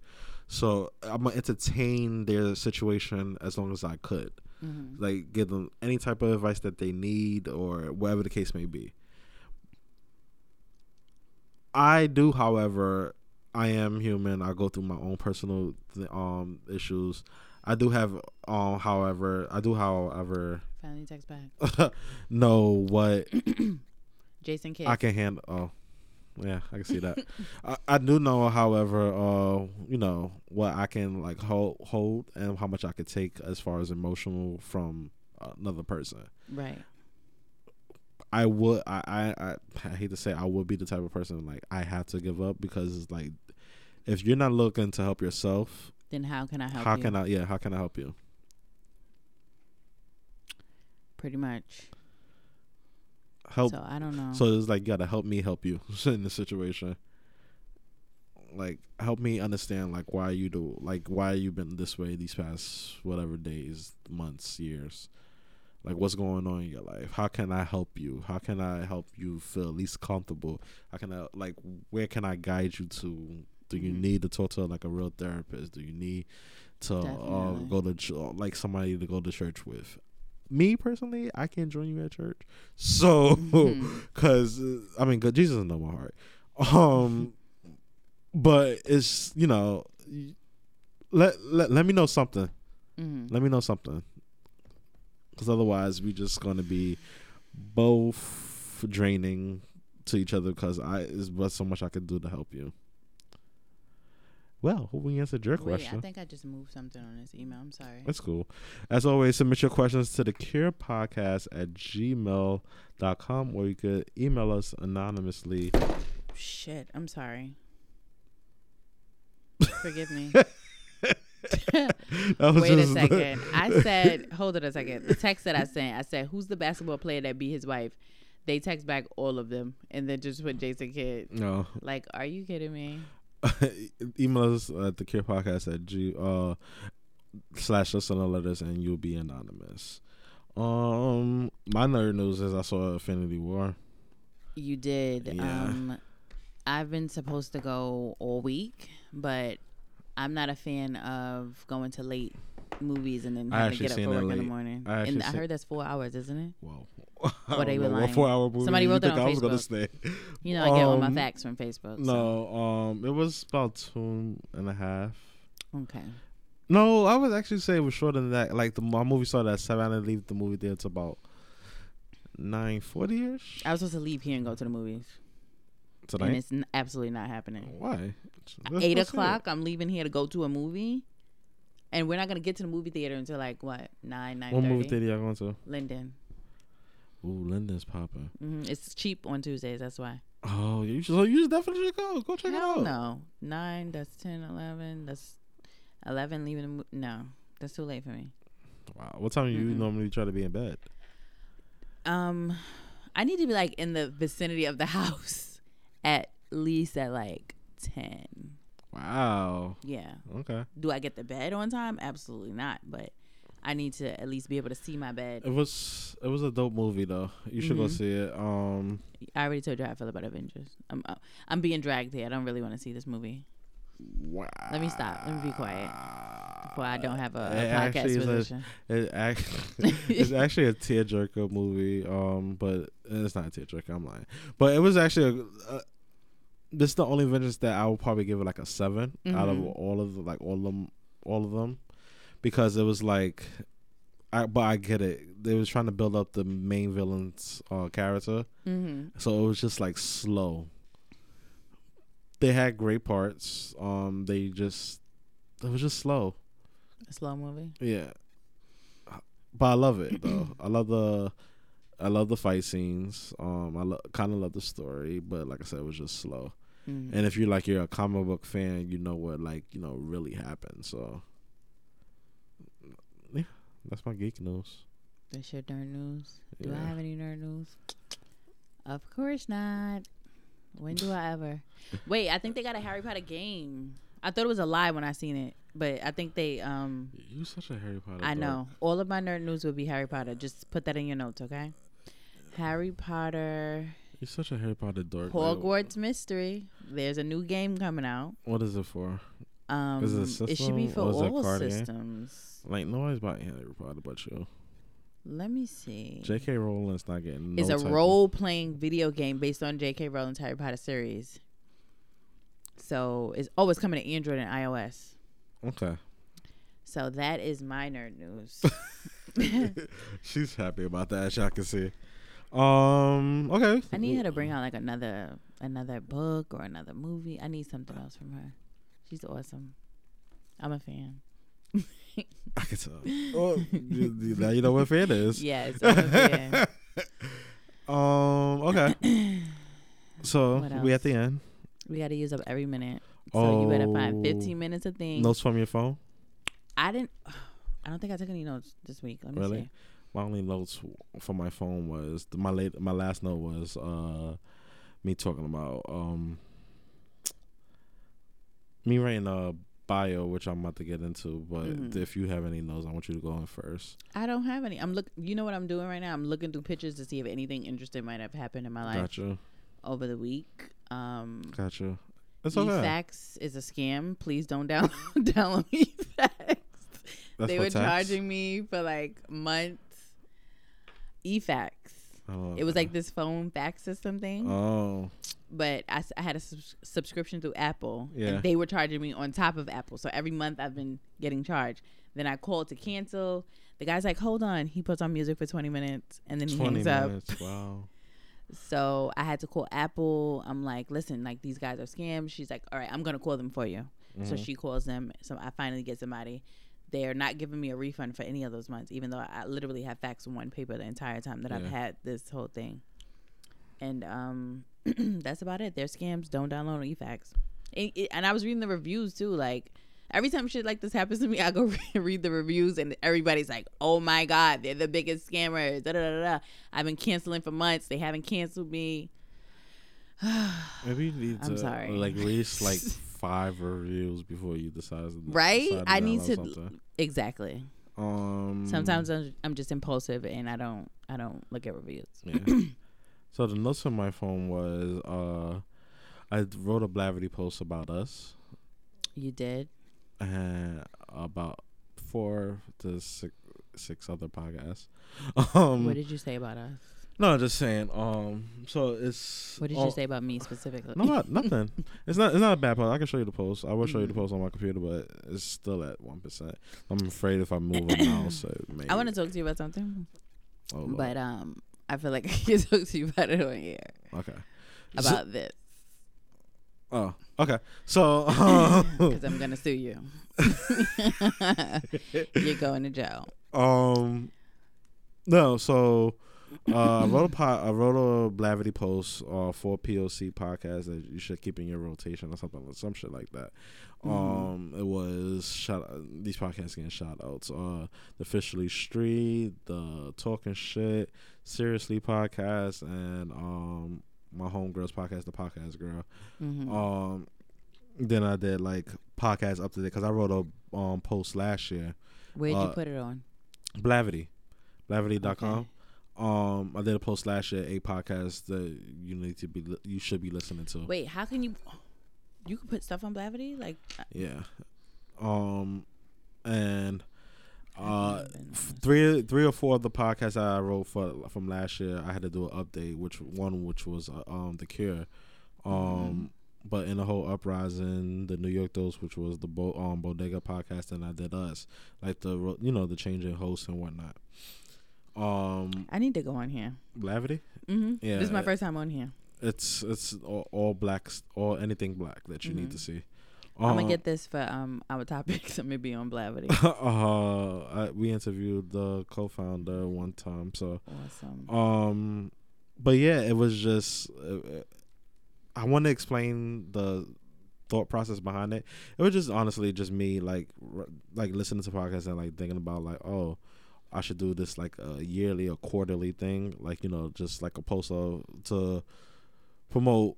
So I'm gonna entertain their situation as long as I could, mm-hmm. like give them any type of advice that they need or whatever the case may be. I do, however, I am human. I go through my own personal um issues. I do have, um, however, I do, however,
finally text back. *laughs*
know what *clears throat*
Jason Kidd.
I can handle. Oh, yeah, I can see that. *laughs* I, I do know, however, uh, you know what I can like hold, hold, and how much I could take as far as emotional from another person.
Right.
I would. I, I. I. I hate to say, I would be the type of person like I have to give up because it's like, if you're not looking to help yourself,
then how can I help?
How
you?
can I? Yeah, how can I help you?
Pretty much
help.
So I don't know.
So it's like you gotta help me help you *laughs* in the situation. Like help me understand like why you do like why you've been this way these past whatever days, months, years. Like what's going on in your life? How can I help you? How can I help you feel at least comfortable? How can I like where can I guide you to? Do you mm-hmm. need to talk to like a real therapist? Do you need to uh, go to ch- like somebody to go to church with? Me personally, I can't join you at church. So, because mm-hmm. *laughs* I mean, God, Jesus know my heart. Um, but it's you know, let let let me know something. Mm-hmm. Let me know something. Because otherwise, we just gonna be both draining to each other. Because I is but so much I could do to help you. Well, we answered your Wait, question.
I think I just moved something on this email. I'm sorry.
That's cool. As always, submit your questions to the Cure Podcast at gmail.com or you could email us anonymously.
Shit, I'm sorry. Forgive me. *laughs* Wait a second. I said, hold it a second. The text that I sent, I said, who's the basketball player that beat his wife? They text back all of them and then just put Jason Kidd.
No.
Like, are you kidding me? *laughs*
email us at the Cure Podcast at G uh slash listener letters and you'll be anonymous. Um, my nerd news is I saw Infinity War.
You did. Yeah. Um, I've been supposed to go all week, but I'm not a fan of going to late movies and then having to get up for work in the morning. I, and I heard that's four hours, isn't it?
Whoa.
What they were lying.
Four hour movie.
Somebody wrote that on I Facebook. You know, I get um, all my um, facts from Facebook.
No, so. um, it was about two and a half.
Okay.
No, I would actually say it was shorter than that. Like the my movie started at seven. I didn't leave the movie theater to about nine forty ish.
I was supposed to leave here and go to the movies. Tonight? And it's n- absolutely not happening.
Why?
Let's Eight o'clock. I'm leaving here to go to a movie, and we're not gonna get to the movie theater until like what nine nine.
What movie theater y'all going to?
Linden.
Ooh, Linden's popping.
Mm-hmm. It's cheap on Tuesdays. That's why.
Oh, you should, so you definitely should go. Go check
Hell
it out.
No, nine. That's 10, 11. That's eleven. Leaving. The mo- no, that's too late for me.
Wow. What time do you normally try to be in bed?
Um, I need to be like in the vicinity of the *laughs* house at least at like ten.
Wow.
Yeah.
Okay.
Do I get the bed on time? Absolutely not. But I need to at least be able to see my bed.
It was it was a dope movie though. You should mm-hmm. go see it. Um,
I already told you how I feel about Avengers. I'm uh, I'm being dragged here. I don't really want to see this movie.
Wow.
Let me stop. Let me be quiet. Before I don't have a, a podcast position.
A, it actually, *laughs* it's actually a tearjerker movie. Um, but it's not a tearjerker. I'm lying. But it was actually a, a this is the only Avengers that I will probably give it like a 7 mm-hmm. out of mm-hmm. all of the, like all of them, all of them because it was like, I, but I get it. They was trying to build up the main villain's uh, character, mm-hmm. so it was just like slow. They had great parts. Um, they just it was just slow.
A slow movie.
Yeah, but I love it though. I love the I love the fight scenes. Um, I lo- kind of love the story, but like I said, it was just slow.
Mhm.
And if you're like you're a comic book fan, you know what like you know really happened. So yeah, that's my geek news.
That's your nerd news. Do I have any nerd news? Of course not. When do I ever? Wait, I think they got a Harry Potter game. I thought it was a lie when I seen it, but I think they um
You such a Harry Potter.
I
dork.
know. All of my nerd news would be Harry Potter. Just put that in your notes, okay? Harry Potter
You're such a Harry Potter dork.
Hogwarts Mystery. There's a new game coming out.
What is it for?
Um
Is it a
it should be for
or is it a
all systems.
Like nobody's buying Harry Potter but you.
Let me see.
J.K. Rowling's not getting. No
is a role playing video game based on J.K. Rowling's Harry Potter series. So it's oh, it's coming to Android and iOS.
Okay.
So that is my nerd news. *laughs* *laughs*
She's happy about that. As y'all can see. Um. Okay.
I need her to bring out like another another book or another movie. I need something else from her. She's awesome. I'm a fan.
I can tell. *laughs* Oh, you- now you know what fan is.
Yes, I'm a fan. *laughs*
Um. Okay. *coughs* So we at the end.
we got to use up every minute. So you better find
Oh.
15 minutes of things.
Notes from your phone.
I didn't. *sighs* I don't think I took any notes this week. Let me
Really?
see.
My only notes from my phone was my late. My last note was uh me talking about um me writing a bio, which I'm about to get into. But
Mhm.
if you have any notes, I want you to go in first.
I don't have any. I'm look. You know what I'm doing right now? I'm looking through pictures to see if anything interesting might have happened in my life
Gotcha.
over the week. Um,
Gotcha. It's okay.
eFax is a scam. Please don't download *laughs* download eFax.
That's
they were
tax?
charging me for like months. eFax.
Don't.
It was like this phone fax system thing,
Oh,
but I, I had a subs- subscription through Apple,
Yeah.
and they were charging me on top of Apple. So every month I've been getting charged. Then I called to cancel. The guy's like, "Hold on." He puts on music for twenty minutes, and then he hangs up.
minutes. Wow. *laughs*
So I had to call Apple. I'm like, listen, like these guys are scams. She's like, all right, I'm gonna call them for you. So
Mhm.
she calls them. So I finally get somebody. They're not giving me a refund for any of those months, even though I literally have faxed one paper the entire time that I've had this whole thing. And um, *clears throat* that's about it. They're scams. Don't download eFax. And, it- and I was reading the reviews too. Like every time shit like this happens to me, *laughs* I go read the reviews, and everybody's like, "Oh my god, they're the biggest scammers." Da, da, da, da. I've been canceling for months. They haven't canceled me. *sighs*
Maybe you need
I'm
to
sorry.
like reach like *laughs* five reviews before you decide.
Right?
decide
I need to
something.
exactly.
Um.
Sometimes I'm, I'm just impulsive and I don't I don't look at reviews.
Yeah. *coughs* so the notes on my phone was uh, I wrote a Blavity post about us
You did.
and about four to six six other podcasts. *laughs* Um,
what did you say about us?
No, just saying. Um, so it's
What did you say about me specifically?
No, not, *laughs* nothing. It's not. It's not a bad post. I can show you the post. I will show you the
Mm.
post on my computer, but it's still at one percent. I'm afraid if I move it now, so it.
I want to talk to you about something,
Oh, Lord.
but um, I feel like *laughs* I can talk to you about it on here
okay. So-
about this
oh, okay. So, um, *laughs*
because I'm gonna sue you. You're going to jail.
um, no. So, uh, I wrote a po- I wrote a Blavity post uh, for POC podcast that you should keep in your rotation or something, some shit like that.
Mhm.
Um, it was shout these podcasts getting shout outs. Uh, the officially street, the talking shit, seriously podcast, and um, my homegirls podcast, the podcast girl.
Mhm.
Um, then I did like podcast up to date because I wrote a um post last year.
Where'd you
uh,
put it on?
Blavity, Blavity.com.
Okay.
Um, I did a post last year, a podcast that you need to be, li- you should be listening to.
Wait, how can you? You can put stuff on Blavity, like uh,
Yeah. Um, and uh, f- three three or four of the podcasts that I wrote for from last year, I had to do an update. Which one? Which was uh, um the Cure. Um,
Mm-hmm.
but in the whole uprising, the New York Dose, which was the Bo- um Bodega podcast, and I did us like the you know the changing hosts and whatnot. Um,
I need to go on here.
Blavity.
hmm
Yeah,
this is my first time on here.
It's it's all, all blacks, all anything black that you need
Mhm.
to see.
I'm gonna get this for um our topics. *laughs* I'm gonna be on Blavity. *laughs*
uh, I, we interviewed the co-founder one time, so
awesome.
um, but yeah, it was just uh, I want to explain the thought process behind it. It was just honestly just me like r- like listening to podcasts and like thinking about like oh. I should do this like a yearly or quarterly thing, like you know, just like a post of, to promote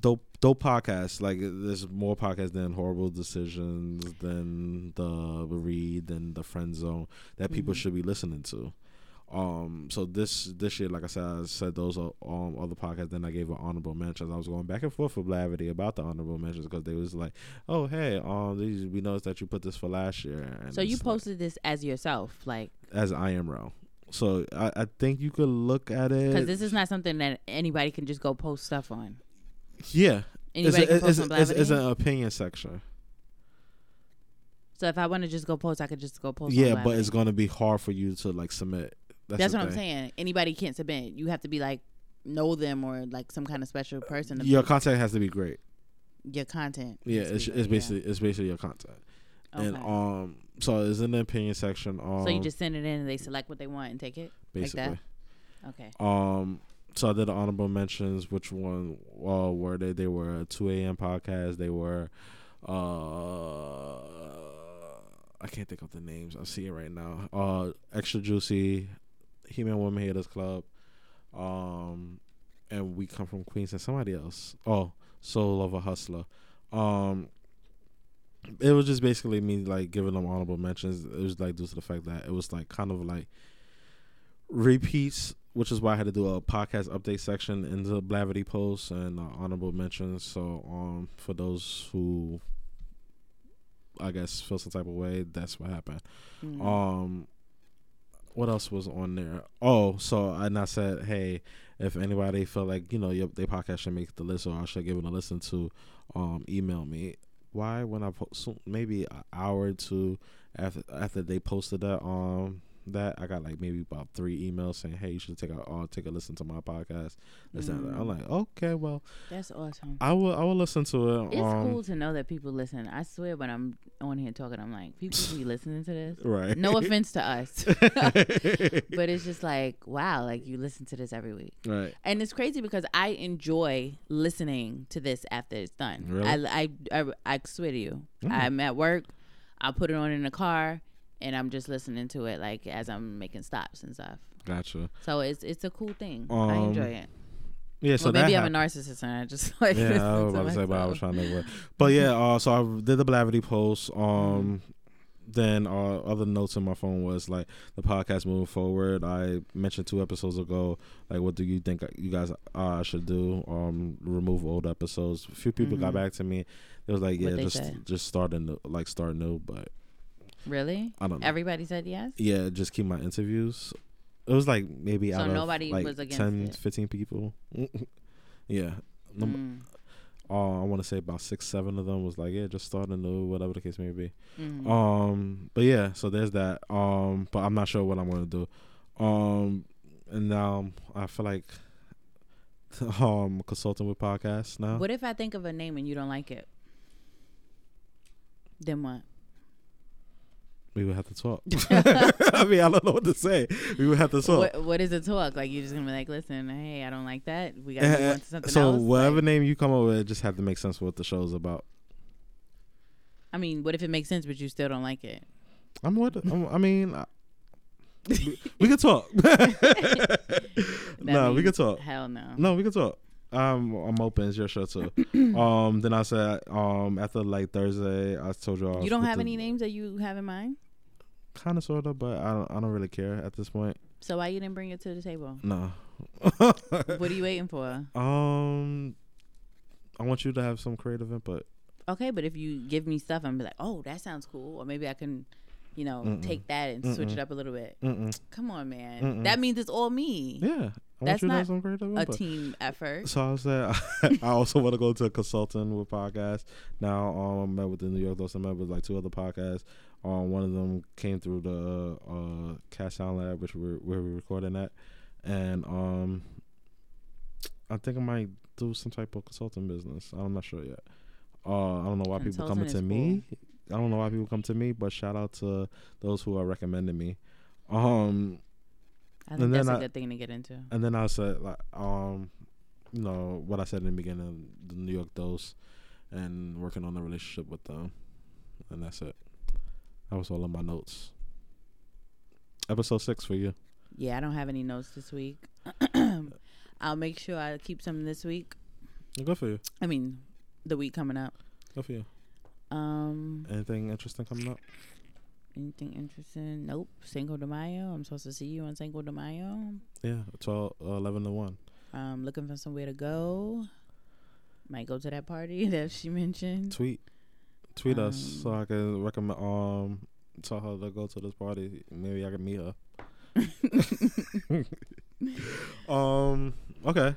dope dope podcasts. Like there's more podcasts than Horrible Decisions, than the Read, than the Friend Zone that people
Mhm.
should be listening to. Um, so this this year, like I said, I said those are um other podcasts. Then I gave an honorable mentions. I was going back and forth with Blavity about the honorable mentions because they was like, oh hey, um, these, we noticed that you put this for last year. And
So you
it's like-
posted this as yourself, like,
as I am Ro. So I, I think you could look at it.
because this is not something that anybody can just go post stuff on.
yeah,
Anybody
it's,
can
a,
post
it's,
on
it's, it's an opinion section.
so if I want to just go post, I could just go post.
yeah, but it's going to be hard for you to like submit. That's,
That's what I'm saying. Anybody can't submit. You have to be like know them or like some kind of special person.
Your
put
content has to be great.
your content.
Yeah, it's,
be
it's
good, yeah.
basically it's basically your content.
Okay.
And um, so it's in the opinion section. Um,
so you just send it in and they select what they want and take it.
basically.
like Okay.
Um, so I did the honorable mentions. Which one uh, were they? They were a two a.m. podcast. They were, uh, I can't think of the names. I see it right now. Uh, extra juicy, He Man Woman Haters Club, um, and we come from Queens and somebody else. Oh, Soul of a Hustler. Um, it was just basically me like giving them honorable mentions. It was like due to the fact that it was like kind of like repeats, which is why I had to do a podcast update section in the Blavity post and uh, honorable mentions. So, um, for those who I guess feel some type of way, that's what happened.
Mhm.
Um, what else was on there? Oh, so and I said, hey, if anybody felt like you know your their podcast should make the list or I should give it a listen to, um, email me. Why when I post maybe an hour or two after after they posted that um that I got like maybe about three emails saying, hey, you should take a uh, take a listen to my podcast. This that. I'm
Mm.
like, okay, well,
That's awesome.
I will I will listen to it.
It's
um,
cool to know that people listen. I swear, when I'm on here talking, I'm like, people be *laughs* listening to this.
right.
No offense to us, *laughs* but it's just like, wow, like you listen to this every week.
right.
And it's crazy because I enjoy listening to this after it's done.
Really?
I, I, I, I swear to you,
Mm.
I'm at work, I'll put it on in the car, and I'm just listening to it like as I'm making stops and stuff.
Gotcha.
So it's it's a cool thing. I
Um,
enjoy it.
Yeah. So
well,
that
maybe I'm
happened.
a narcissist and I just *laughs* like
yeah, I was about to say, but I was trying to. Work. But yeah, uh, so I did the Blavity post. Um, then uh, other notes in my phone was like the podcast moving forward. I mentioned two episodes ago, like what do you think you guys uh, should do? Um, remove old episodes. A few people got
Mhm.
back to me. It was like, yeah, just
said?
just start a new, like start new, but
Really?
I don't know.
Everybody said yes.
yeah, just keep my interviews. It was like maybe
So
out of
nobody
like
was against
10,
it?
15 people. *laughs* yeah.
Mm.
uh, I want to say about six, seven of them was like, yeah, just start a new, whatever the case may be.
Mhm.
Um, but yeah, so there's that. Um, but I'm not sure what I'm gonna do. Um, and now I feel like *laughs* um consulting with podcasts now.
What if I think of a name and you don't like it? Then what?
We would have to talk. *laughs* *laughs* I mean, I don't know what to say. We would have to talk.
What What is a talk? Like you're just gonna be like, listen, hey, I don't like that. We gotta move
Eh,
on to something
so
else.
So whatever
Like,
name you come up with, it just have to make sense of what the show's about.
I mean, what if it makes sense but you still don't like it?
I'm what I'm, I mean, I, *laughs* we, we can talk.
That
no, we can talk.
Hell no.
No, we can talk. I'm I'm open. It's your show too. *clears throat* um, then I said um after like Thursday, I told y'all.
You don't have any names that you have in mind.
Kind of, sort of, but I don't I don't really care at this point.
So why you didn't bring it to the table?
No. *laughs*
what are you waiting for?
um, I want you to have some creative input.
Okay, but if you give me stuff, I'm be like, oh, that sounds cool, or maybe I can, you know,
Mm-mm.
take that and switch it up a little bit.
Mm-mm.
Come on, man.
Mm-mm.
That means it's all me.
Yeah, I want
That's not
some creative
A team effort.
So I was *laughs* there. I also want to go to a consulting with podcasts. Now um, I met with the New York Dose. I met with like two other podcasts. Um, one of them came through the uh, Cast Sound Lab, which we're where we're recording at, and um, I think I might do some type of consulting business. I'm not sure yet. Uh, I don't know why people coming to me. I don't know why people come to me, but shout out to those who are recommending me. Um,
I think
And then
that's a
I-
good thing to get into.
and then I said like um, you know what I said in the beginning, the New York dose, and working on the relationship with them, and that's it. That was all of my notes. Episode six for you.
Yeah, I don't have any notes this week. *clears throat* I'll make sure I keep some this week.
Good for you.
I mean, the week coming up.
Good for you.
Um,
Anything interesting coming up?
anything interesting? Nope. Cinco de Mayo. I'm supposed to see you on Cinco de Mayo.
Yeah, 12, uh, 11 to one.
Um, looking for somewhere to go. Might go to that party *laughs* that she mentioned.
Tweet, tweet us so
Um,
I can recommend. Um, tell her to go to this party. Maybe I can meet her. *laughs* um. Okay.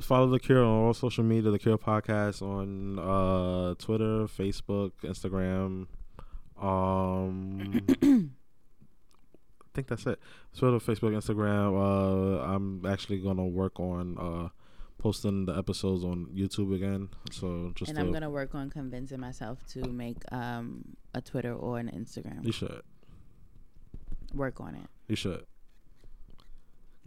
Follow the Cure on all social media. The Cure Podcast on uh Twitter, Facebook, Instagram. Um. I think that's it. Twitter, Facebook, Instagram. Uh, I'm actually gonna work on uh posting the episodes on YouTube again. So just
and
to,
I'm gonna work on convincing myself to make um a Twitter or an Instagram.
you should,
Work on it.
you should.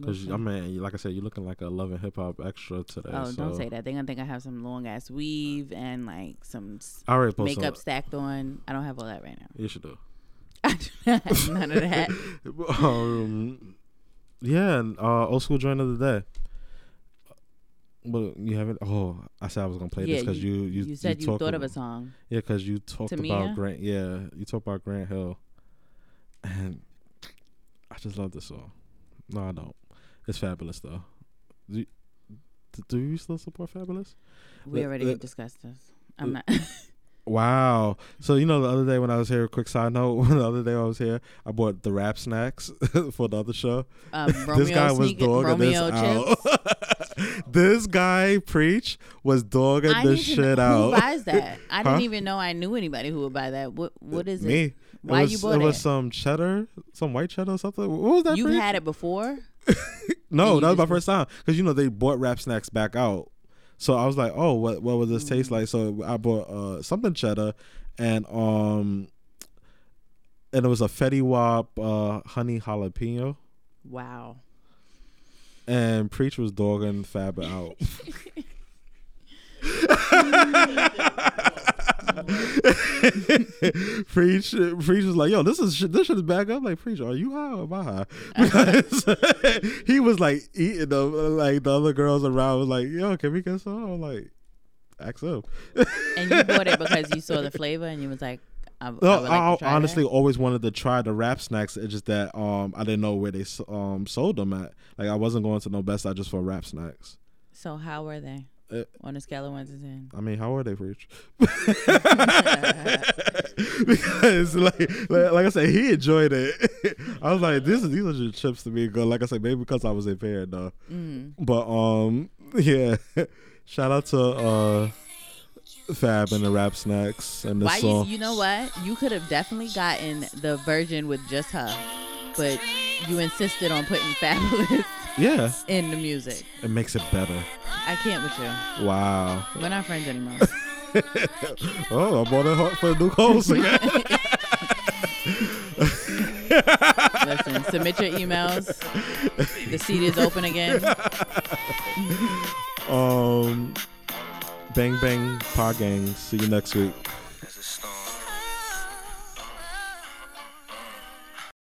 Cause I mean, like I said, you're looking like a Love & Hip Hop extra today.
Oh,
so.
don't say that. They're gonna think I have some long ass weave and like some
I already posted.
makeup stacked on. I don't have all that right now.
You should do. *laughs*
I do not have none of that. *laughs*
um, yeah, and, uh, old school joint of the day. But you haven't. Oh, I said I was gonna play
yeah,
this because you, you
you said you,
talked
thought of a song.
Yeah, because you talked
Tamia?
about Grant. Yeah, you talked about Grant Hill, and I just love this song. No, I don't. It's fabulous though. Do you, do you still support Fabolous?
We already discussed this. I'm not. *laughs*
Wow. So you know the other day when I was here, quick side note, *laughs* the other day I was here, I bought the rap snacks *laughs* for the other show.
Um,
this guy was dogging this
Romeo
out. This guy preach was dogging
I
this shit out.
Who buys that? I *laughs*
Huh?
didn't even know I knew anybody who would buy that. What What is it?
Me.
Why
it was,
you bought
it?
It was
some cheddar, some white cheddar or something. What was that?
You've
Preach?
had it before. *laughs*
No, that was my first time because you know they bought rap snacks back out. So I was like, oh, what what would this
Mm.
taste like? So I bought uh, something cheddar and um and it was a Fetty Wap uh, honey jalapeno.
Wow.
And Preach was dogging Fab out. *laughs* Preach, Preach was like, "Yo, this is this shit is back up." Like, Preach, are you high or am I high? Uh-huh. Because *laughs* he was like eating them, like the other girls around was like, "Yo, can we get some?" I'm like, "Ask him."
And you bought it *laughs* because you saw the flavor and you was like, I, I
No,
like
I,
try that.
honestly always wanted to try the rap snacks. It's just that um I didn't know where they um sold them at. Like I wasn't going to no Best Buy just for rap snacks.
So how were they?
Uh,
On a scale of one to ten.
I mean, how are they, Preach? *laughs* *laughs* because like, like like I said, he enjoyed it. *laughs* I was like, this is these are just chips to me. Good. Like I said, maybe because I was impaired though.
Mm.
But um, yeah. Shout out to uh Fab and the rap snacks and the
Why you,
song.
you know what? You could have definitely gotten the version with just her, but you insisted on putting Fabolous *laughs*
yeah,
in the music.
it makes it better.
I can't with you.
Wow.
We're not friends anymore. *laughs*
Oh, I'm on it hard for the new calls again. *laughs*
Listen, submit your emails. The seat is open again.
um, bang bang, pod gang. See you next week.